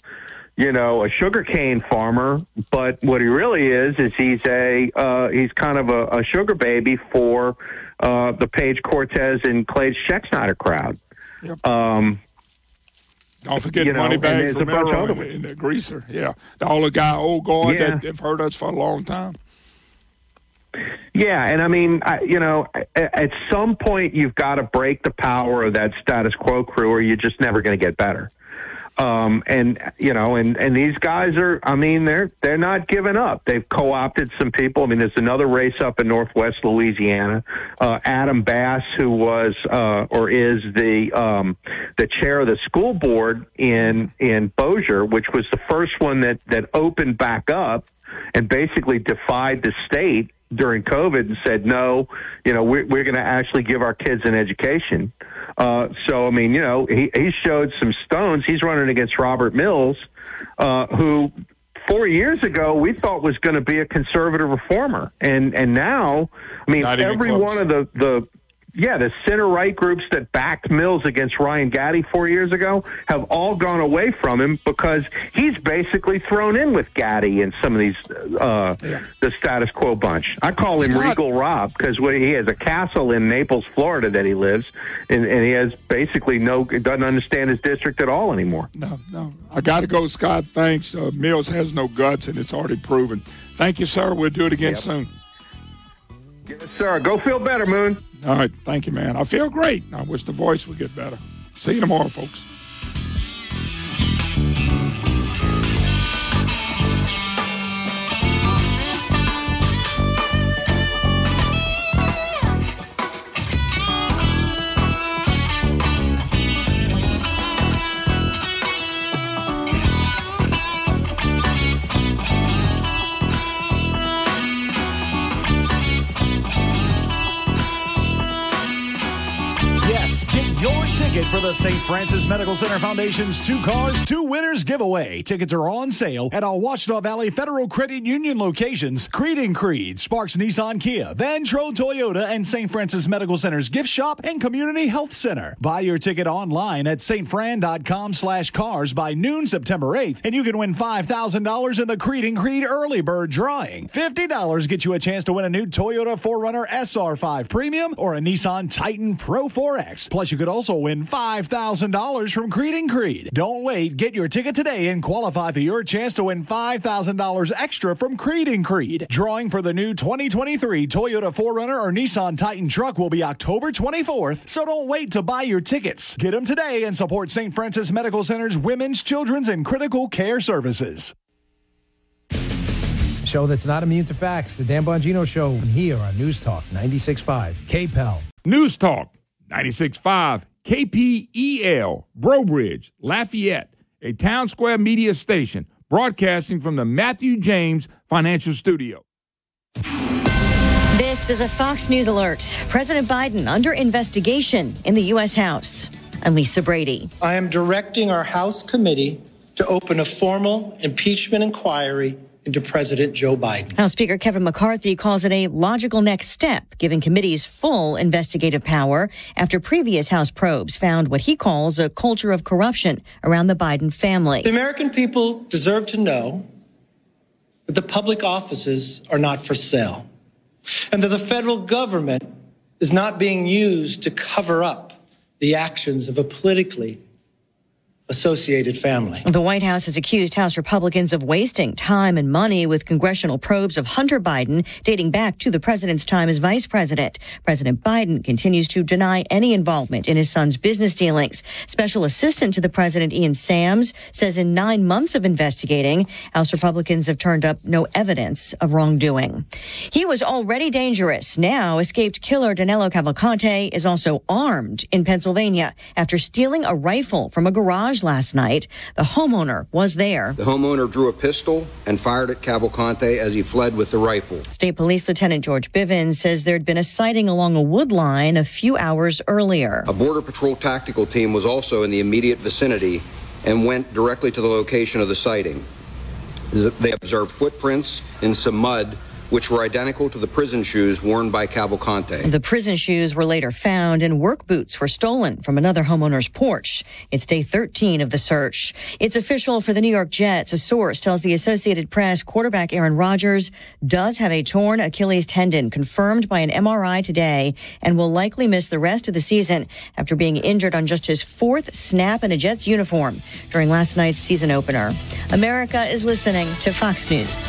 you know, a sugarcane farmer, but what he really is is he's a uh, he's kind of a, a sugar baby for uh, the Page Cortez and Clay Schexnayder crowd. Yep. Um, Don't forget you know, money bags there's a bunch of Romero ones. in the greaser. Yeah, the old guy, old guard Yeah. that have hurt us for a long time. Yeah, and I mean, I, you know, at, at some point you've got to break the power of that status quo crew, or you're just never going to get better. Um, and you know, and and these guys are, I mean, they're they're not giving up. They've co-opted some people. I mean, there's another race up in Northwest Louisiana. Uh, Adam Bass, who was uh, or is the um, the chair of the school board in in Bossier, which was the first one that that opened back up and basically defied the state during COVID and said, no, you know, we're, we're going to actually give our kids an education. Uh, so, I mean, you know, he, he showed some stones. He's running against Robert Mills, uh, who four years ago we thought was going to be a conservative reformer. And, and now, I mean, every close. one of the, the, yeah, the center right groups that backed Mills against Ryan Gatti four years ago have all gone away from him because he's basically thrown in with Gatti and some of these uh, the status quo bunch. I call him Regal Rob because he has a castle in Naples, Florida that he lives, and, and he has basically no doesn't understand his district at all anymore. No, no. I got to go, Scott. Thanks. Uh, Mills has no guts, and it's already proven. Thank you, sir. We'll do it again Yep. soon. Yes, sir. Go feel better, Moon. All right. Thank you, man. I feel great. I wish the voice would get better. See you tomorrow, folks. For the St. Francis Medical Center Foundation's Two Cars, Two Winners giveaway. Tickets are on sale at all Ouachita Valley Federal Credit Union locations. Creed and Creed, Sparks Nissan Kia, Van Tro Toyota, and St. Francis Medical Center's gift shop and community health center. Buy your ticket online at stfran.com slash cars by noon September 8th, and you can win $5,000 in the Creed and Creed early bird drawing. $50 gets you a chance to win a new Toyota 4Runner SR5 Premium or a Nissan Titan Pro 4X. Plus, you could also win $5,000 from Creed and Creed. Don't wait. Get your ticket today and qualify for your chance to win $5,000 extra from Creed and Creed. Drawing for the new 2023 Toyota 4Runner or Nissan Titan truck will be October 24th, so don't wait to buy your tickets. Get them today and support St. Francis Medical Center's women's, children's, and critical care services. Show that's not immune to facts. The Dan Bongino Show here on News Talk 96.5. KPEL. News Talk 96.5 KPEL, Breaux Bridge, Lafayette, a town square media station broadcasting from the Matthew James Financial Studio. This is a Fox News alert. President Biden under investigation in the U.S. House. I'm Lisa Brady. I am directing our House committee to open a formal impeachment inquiry into President Joe Biden. House Speaker Kevin McCarthy calls it a logical next step, giving committees full investigative power after previous House probes found what he calls a culture of corruption around the Biden family. The American people deserve to know that the public offices are not for sale and that the federal government is not being used to cover up the actions of a politically associated family. The White House has accused House Republicans of wasting time and money with congressional probes of Hunter Biden dating back to the president's time as vice president. President Biden continues to deny any involvement in his son's business dealings. Special assistant to the president, Ian Sams, says in nine months of investigating, House Republicans have turned up no evidence of wrongdoing. He was already dangerous. Now, escaped killer Danilo Cavalcante is also armed in Pennsylvania after stealing a rifle from a garage last night. The homeowner was there. The homeowner drew a pistol and fired at Cavalcante as he fled with the rifle. State Police Lieutenant George Bivens says there'd been a sighting along a wood line a few hours earlier. A Border Patrol tactical team was also in the immediate vicinity and went directly to the location of the sighting. They observed footprints in some mud which were identical to the prison shoes worn by Cavalcante. The prison shoes were later found and work boots were stolen from another homeowner's porch. It's day 13 of the search. It's official for the New York Jets. A source tells the Associated Press quarterback Aaron Rodgers does have a torn Achilles tendon confirmed by an MRI today and will likely miss the rest of the season after being injured on just his fourth snap in a Jets uniform during last night's season opener. America is listening to Fox News.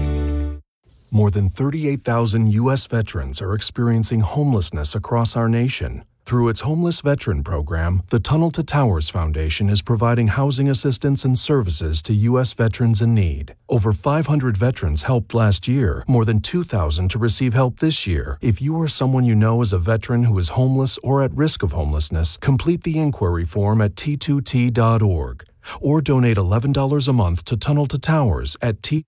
More than 38,000 U.S. veterans are experiencing homelessness across our nation. Through its Homeless Veteran Program, the Tunnel to Towers Foundation is providing housing assistance and services to U.S. veterans in need. Over 500 veterans helped last year, more than 2,000 to receive help this year. If you or someone you know is a veteran who is homeless or at risk of homelessness, complete the inquiry form at t2t.org or donate $11 a month to Tunnel to Towers at t